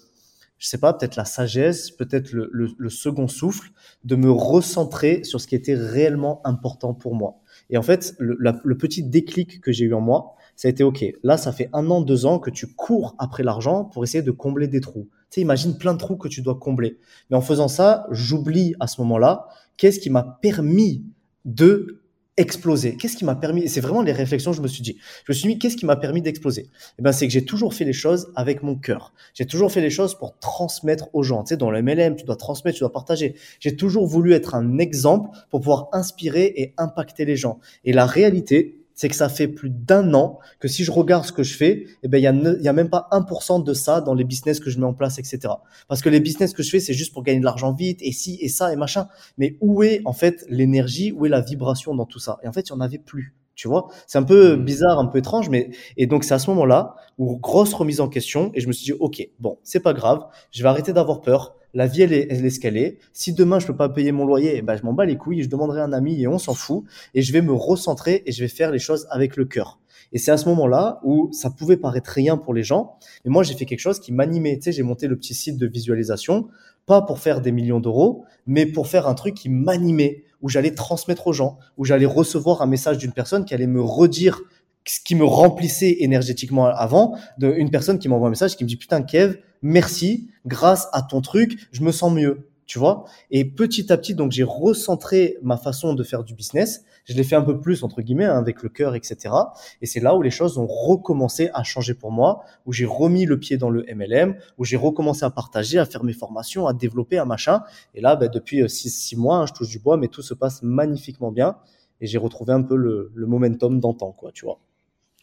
je sais pas, peut-être la sagesse, peut-être le, le, second souffle de me recentrer sur ce qui était réellement important pour moi. Et en fait, le, le petit déclic que j'ai eu en moi, ça a été OK. Là, ça fait un an, deux ans que tu cours après l'argent pour essayer de combler des trous. Tu sais, imagine plein de trous que tu dois combler. Mais en faisant ça, j'oublie à ce moment-là qu'est-ce qui m'a permis de exploser Qu'est-ce qui m'a permis C'est vraiment les réflexions que je me suis dit. Je me suis dit, qu'est-ce qui m'a permis d'exploser? Eh ben, c'est que j'ai toujours fait les choses avec mon cœur. J'ai toujours fait les choses pour transmettre aux gens. Tu sais, dans le MLM, tu dois transmettre, tu dois partager. J'ai toujours voulu être un exemple pour pouvoir inspirer et impacter les gens. Et la réalité, c'est que ça fait plus d'un an que si je regarde ce que je fais, eh ben, il y a, y a même pas 1% de ça dans les business que je mets en place, etc. Parce que les business que je fais, c'est juste pour gagner de l'argent vite, et si, et ça, et machin. Mais où est, en fait, l'énergie, où est la vibration dans tout ça? Et en fait, il y en avait plus. Tu vois, c'est un peu mmh. bizarre, un peu étrange, mais et donc c'est à ce moment-là où grosse remise en question et je me suis dit ok, bon, c'est pas grave, je vais arrêter d'avoir peur, la vie elle est, elle est est. Si demain je peux pas payer mon loyer, eh ben je m'en bats les couilles, je demanderai un ami et on s'en fout et je vais me recentrer et je vais faire les choses avec le cœur. Et c'est à ce moment-là où ça pouvait paraître rien pour les gens, mais moi j'ai fait quelque chose qui m'animait. Tu sais, j'ai monté le petit site de visualisation pas pour faire des millions d'euros, mais pour faire un truc qui m'animait, où j'allais transmettre aux gens, où j'allais recevoir un message d'une personne qui allait me redire ce qui me remplissait énergétiquement avant, d'une personne qui m'envoie un message qui me dit putain Kev, merci, grâce à ton truc, je me sens mieux tu vois. Et petit à petit, donc j'ai recentré ma façon de faire du business. Je l'ai fait un peu plus entre guillemets hein, avec le cœur, etc. Et c'est là où les choses ont recommencé à changer pour moi, où j'ai remis le pied dans le MLM, où j'ai recommencé à partager, à faire mes formations, à développer un machin. Et là, ben, depuis euh, six, six mois, hein, je touche du bois, mais tout se passe magnifiquement bien. Et j'ai retrouvé un peu le, le momentum d'antan, quoi, tu vois.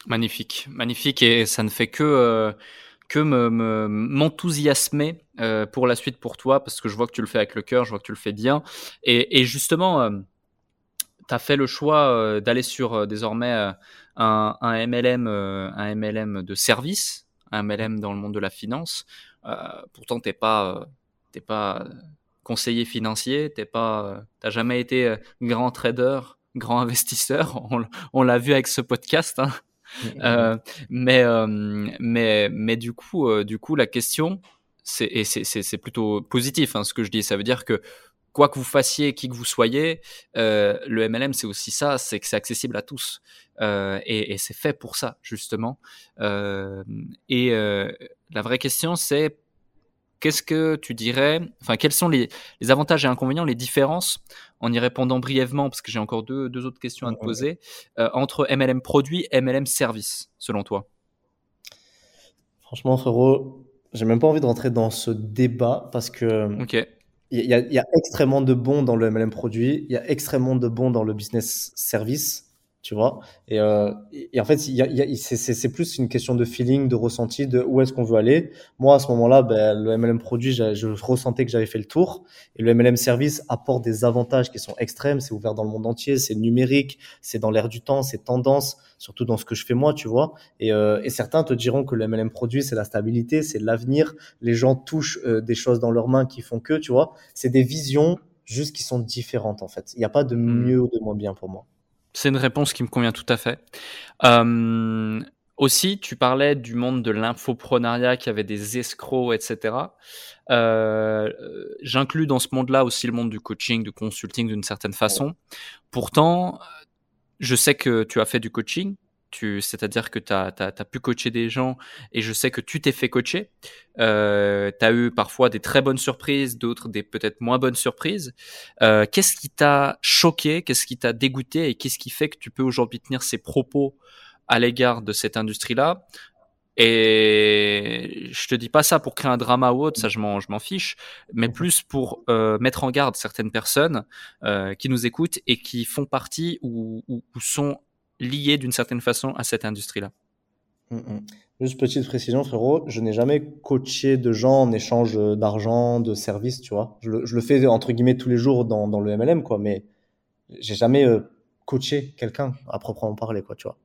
Magnifique, magnifique. Et ça ne fait que euh, que me, m'enthousiasmer euh, pour la suite pour toi parce que je vois que tu le fais avec le cœur, je vois que tu le fais bien. Et, et justement, euh, tu as fait le choix euh, d'aller sur désormais un, un, MLM, un MLM de service, un MLM dans le monde de la finance. pourtant, t'es pas, t'es pas conseiller financier, pas, t'as jamais été grand trader, grand investisseur. On, on l'a vu avec ce podcast. Hein. Euh, mais, euh, mais, mais du coup, euh, du coup, la question, c'est, et c'est, plutôt positif, hein, ce que je dis. Ça veut dire que quoi que vous fassiez, qui que vous soyez, le MLM, c'est aussi ça, c'est que c'est accessible à tous. Et, c'est fait pour ça, justement. Et la vraie question, c'est qu'est-ce que tu dirais, enfin, quels sont les, les, avantages et inconvénients, les différences, en y répondant brièvement, parce que j'ai encore deux, deux, autres questions à te poser, euh, entre MLM produit et MLM service, selon toi? Franchement, frérot, j'ai même pas envie de rentrer dans ce débat parce que. Ok. Il y, y, a extrêmement de bons dans le MLM produit, il y a extrêmement de bons dans le business service tu vois. Et, euh, et, en fait, c'est plus une question de feeling, de ressenti, de où est-ce qu'on veut aller. Moi, à ce moment-là, ben, le MLM produit, je ressentais que j'avais fait le tour. Et le MLM service apporte des avantages qui sont extrêmes. C'est ouvert dans le monde entier, c'est numérique, c'est dans l'air du temps, c'est tendance, surtout dans ce que je fais moi, tu vois. Et, euh, et certains te diront que le MLM produit, c'est la stabilité, c'est l'avenir. Les gens touchent euh, des choses dans leurs mains qui font que, tu vois. C'est des visions juste qui sont différentes, en fait. Il n'y a pas de hmm. mieux ou de moins bien pour moi. C'est une réponse qui me convient tout à fait. Euh, aussi, tu parlais du monde de l'infoprenariat qui avait des escrocs, etc. Euh, J'inclus dans ce monde-là aussi le monde du coaching, du consulting d'une certaine façon. Pourtant, je sais que tu as fait du coaching, c'est-à-dire que tu as, pu coacher des gens et je sais que tu t'es fait coacher. Euh, tu as eu parfois des très bonnes surprises, d'autres des peut-être moins bonnes surprises. Euh, qu'est-ce qui t'a choqué, qu'est-ce qui t'a dégoûté et qu'est-ce qui fait que tu peux aujourd'hui tenir ces propos à l'égard de cette industrie-là? Et je te dis pas ça pour créer un drama ou autre, ça je m'en je m'en fiche, mais plus pour euh, mettre en garde certaines personnes euh, qui nous écoutent et qui font partie ou, ou, ou sont lié d'une certaine façon à cette industrie-là. Mm, mm. Juste petite précision, frérot, je n'ai jamais coaché de gens en échange d'argent, de services, tu vois. Je le, je le, fais entre guillemets tous les jours dans, dans le MLM, quoi, mais j'ai jamais euh, coaché quelqu'un à proprement parler, quoi, tu vois.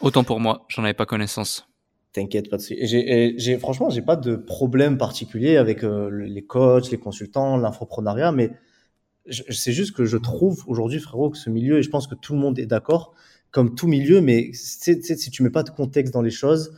Autant pour moi, j'en avais pas connaissance. T'inquiète pas dessus. Et j'ai, franchement, j'ai pas de problème particulier avec euh, les coachs, les consultants, l'infoprenariat, mais c'est juste que je trouve aujourd'hui, frérot, que ce milieu, et je pense que tout le monde est d'accord, comme tout milieu, mais si tu mets pas de contexte dans les choses,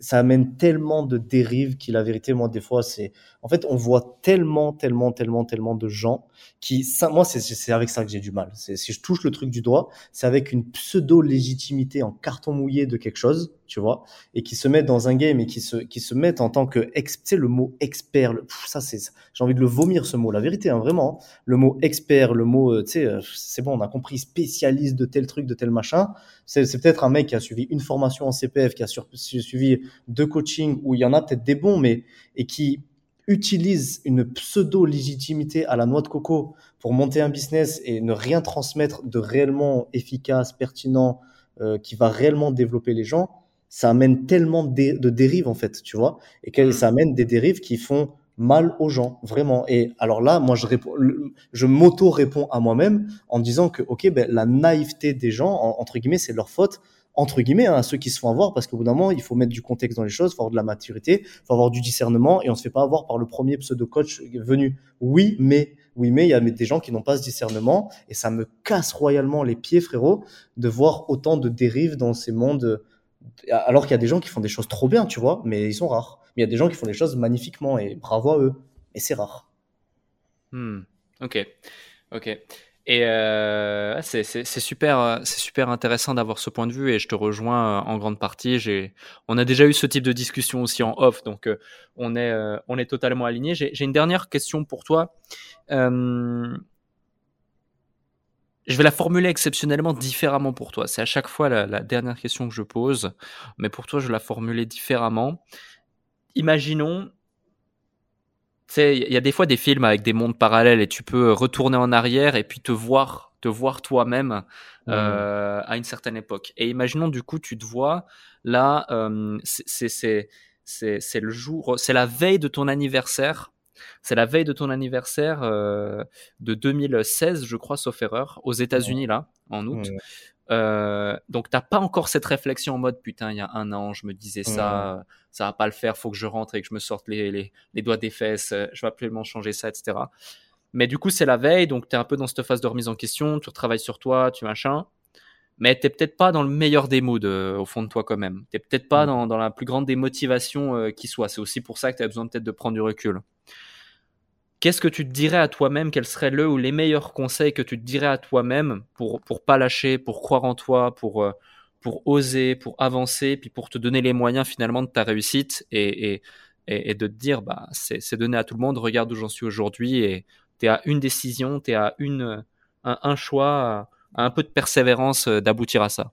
ça amène tellement de dérives qui, la vérité, moi, des fois, c'est. En fait, on voit tellement, tellement, tellement, tellement de gens qui. Ça, moi, c'est avec ça que j'ai du mal. Si je touche le truc du doigt, c'est avec une pseudo-légitimité en carton mouillé de quelque chose, tu vois, et qui se mettent dans un game et qui se, qui se mettent en tant que. Tu sais, le mot expert, le, ça, c'est. J'ai envie de le vomir, ce mot, la vérité, hein, vraiment. Le mot expert, le mot, euh, tu sais, euh, c'est bon, on a compris, spécialiste de tel truc, de tel machin. C'est peut-être un mec qui a suivi une formation en CPF, qui a suivi de coaching où il y en a peut-être des bons, mais et qui utilisent une pseudo-légitimité à la noix de coco pour monter un business et ne rien transmettre de réellement efficace, pertinent, euh, qui va réellement développer les gens, ça amène tellement de, de dérives en fait, tu vois, et que, ça amène des dérives qui font mal aux gens, vraiment. Et alors là, moi, je, réponds, je m'auto-réponds à moi-même en disant que, ok, ben, la naïveté des gens, entre guillemets, c'est leur faute entre guillemets, hein, à ceux qui se font avoir, parce qu'au bout d'un moment, il faut mettre du contexte dans les choses, il faut avoir de la maturité, il faut avoir du discernement, et on se fait pas avoir par le premier pseudo-coach venu. Oui, mais, oui, mais il y a des gens qui n'ont pas ce discernement, et ça me casse royalement les pieds, frérot, de voir autant de dérives dans ces mondes, alors qu'il y a des gens qui font des choses trop bien, tu vois, mais ils sont rares. Mais il y a des gens qui font des choses magnifiquement, et bravo à eux, et c'est rare. Hmm. Ok, ok. Et euh, c'est super, c'est super intéressant d'avoir ce point de vue et je te rejoins en grande partie. J'ai, on a déjà eu ce type de discussion aussi en off, donc on est, on est totalement alignés. J'ai une dernière question pour toi. Euh, je vais la formuler exceptionnellement différemment pour toi. C'est à chaque fois la, dernière question que je pose, mais pour toi, je vais la formuler différemment. Imaginons, tu sais, il y a des fois des films avec des mondes parallèles et tu peux retourner en arrière et puis te voir, te voir toi-même euh, à une certaine époque. Et imaginons du coup, tu te vois là, euh, c'est c'est le jour, c'est la veille de ton anniversaire. C'est la veille de ton anniversaire euh, de 2016, je crois, sauf erreur, aux États-Unis, là, en août. Euh, donc t'as pas encore cette réflexion en mode putain il y a un an je me disais ça ça va pas le faire faut que je rentre et que je me sorte les, les, doigts des fesses je vais absolument changer ça etc mais du coup c'est la veille donc t'es un peu dans cette phase de remise en question tu retravailles sur toi tu machin. Mais t'es peut-être pas dans le meilleur des moods euh, au fond de toi quand même. T'es peut-être pas dans, dans, la plus grande des motivations qui soit. C'est aussi pour ça que tu as besoin peut-être de prendre du recul. Qu'est-ce que tu te dirais à toi-même? Quels seraient le ou les meilleurs conseils que tu te dirais à toi-même pour pour pas lâcher, pour croire en toi, pour euh, pour oser, pour avancer, puis pour te donner les moyens finalement de ta réussite et, de te dire bah c'est donné à tout le monde. Regarde où j'en suis aujourd'hui et tu es à une décision, tu es à une un, choix, à un peu de persévérance euh, d'aboutir à ça.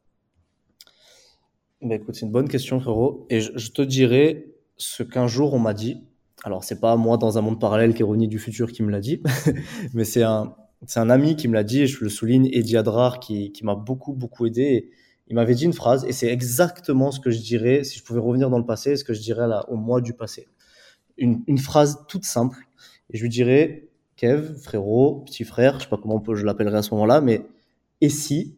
Bah écoute, c'est une bonne question frérot et je te dirais ce qu'un jour on m'a dit alors c'est pas moi dans un monde parallèle qui est revenu du futur qui me l'a dit, mais c'est un, c'est un ami qui me l'a dit, et je le souligne, Eddie Adrar, qui m'a beaucoup, beaucoup aidé. Il m'avait dit une phrase, et c'est exactement ce que je dirais, si je pouvais revenir dans le passé, ce que je dirais là, au mois du passé. Une, phrase toute simple, et je lui dirais, Kev, frérot, petit frère, je sais pas comment je l'appellerai à ce moment-là, mais et si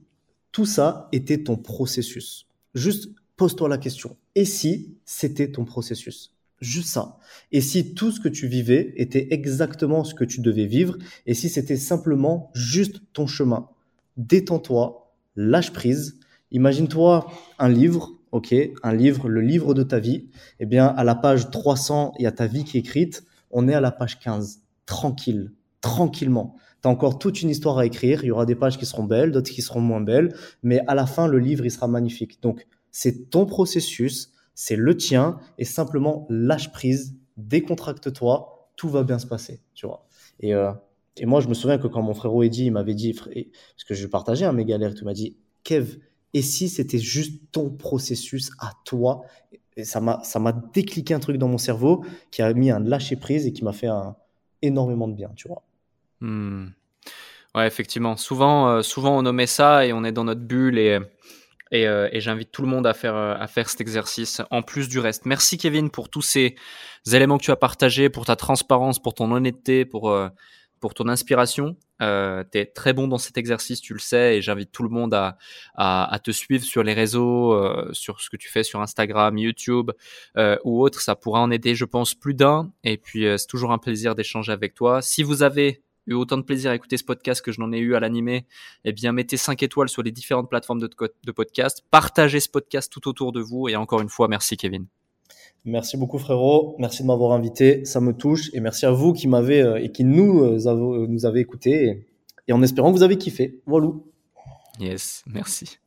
tout ça était ton processus? Juste pose-toi la question. Et si c'était ton processus? Juste ça. Et si tout ce que tu vivais était exactement ce que tu devais vivre, et si c'était simplement juste ton chemin, détends-toi, lâche prise. Imagine-toi un livre, ok, un livre, le livre de ta vie. Eh bien, à la page 300, il y a ta vie qui est écrite. On est à la page 15. Tranquille, tranquillement. Tu as encore toute une histoire à écrire. Il y aura des pages qui seront belles, d'autres qui seront moins belles. Mais à la fin, le livre, il sera magnifique. Donc, c'est ton processus c'est le tien et simplement lâche prise, décontracte-toi, tout va bien se passer, tu vois. Et, euh, et moi, je me souviens que quand mon frérot Eddie m'avait dit, parce que je partageais un mes galères, tu m'as dit, Kev, et si c'était juste ton processus à toi ça m'a, décliqué un truc dans mon cerveau qui a mis un lâcher prise et qui m'a fait un, énormément de bien, tu vois. Hmm. Ouais, effectivement. Souvent, euh, souvent, on nommait ça et on est dans notre bulle et euh, et, j'invite tout le monde à faire, euh, à faire cet exercice en plus du reste. Merci Kevin pour tous ces éléments que tu as partagés, pour ta transparence, pour ton honnêteté, pour, euh, pour ton inspiration. Euh, tu es très bon dans cet exercice, tu le sais, et j'invite tout le monde à, à, à, te suivre sur les réseaux, sur ce que tu fais sur Instagram, YouTube ou autre. Ça pourra en aider, je pense, plus d'un. Et puis, c'est toujours un plaisir d'échanger avec toi. Si vous avez eu autant de plaisir à écouter ce podcast que je n'en ai eu à l'animer, eh bien, mettez 5 étoiles sur les différentes plateformes de, de podcast. Partagez ce podcast tout autour de vous. Et encore une fois, merci Kevin. Merci beaucoup frérot, merci de m'avoir invité, ça me touche et merci à vous qui m'avez euh, et qui nous euh, avez, nous avez écouté et, et en espérant que vous avez kiffé. Voilà. Yes, merci.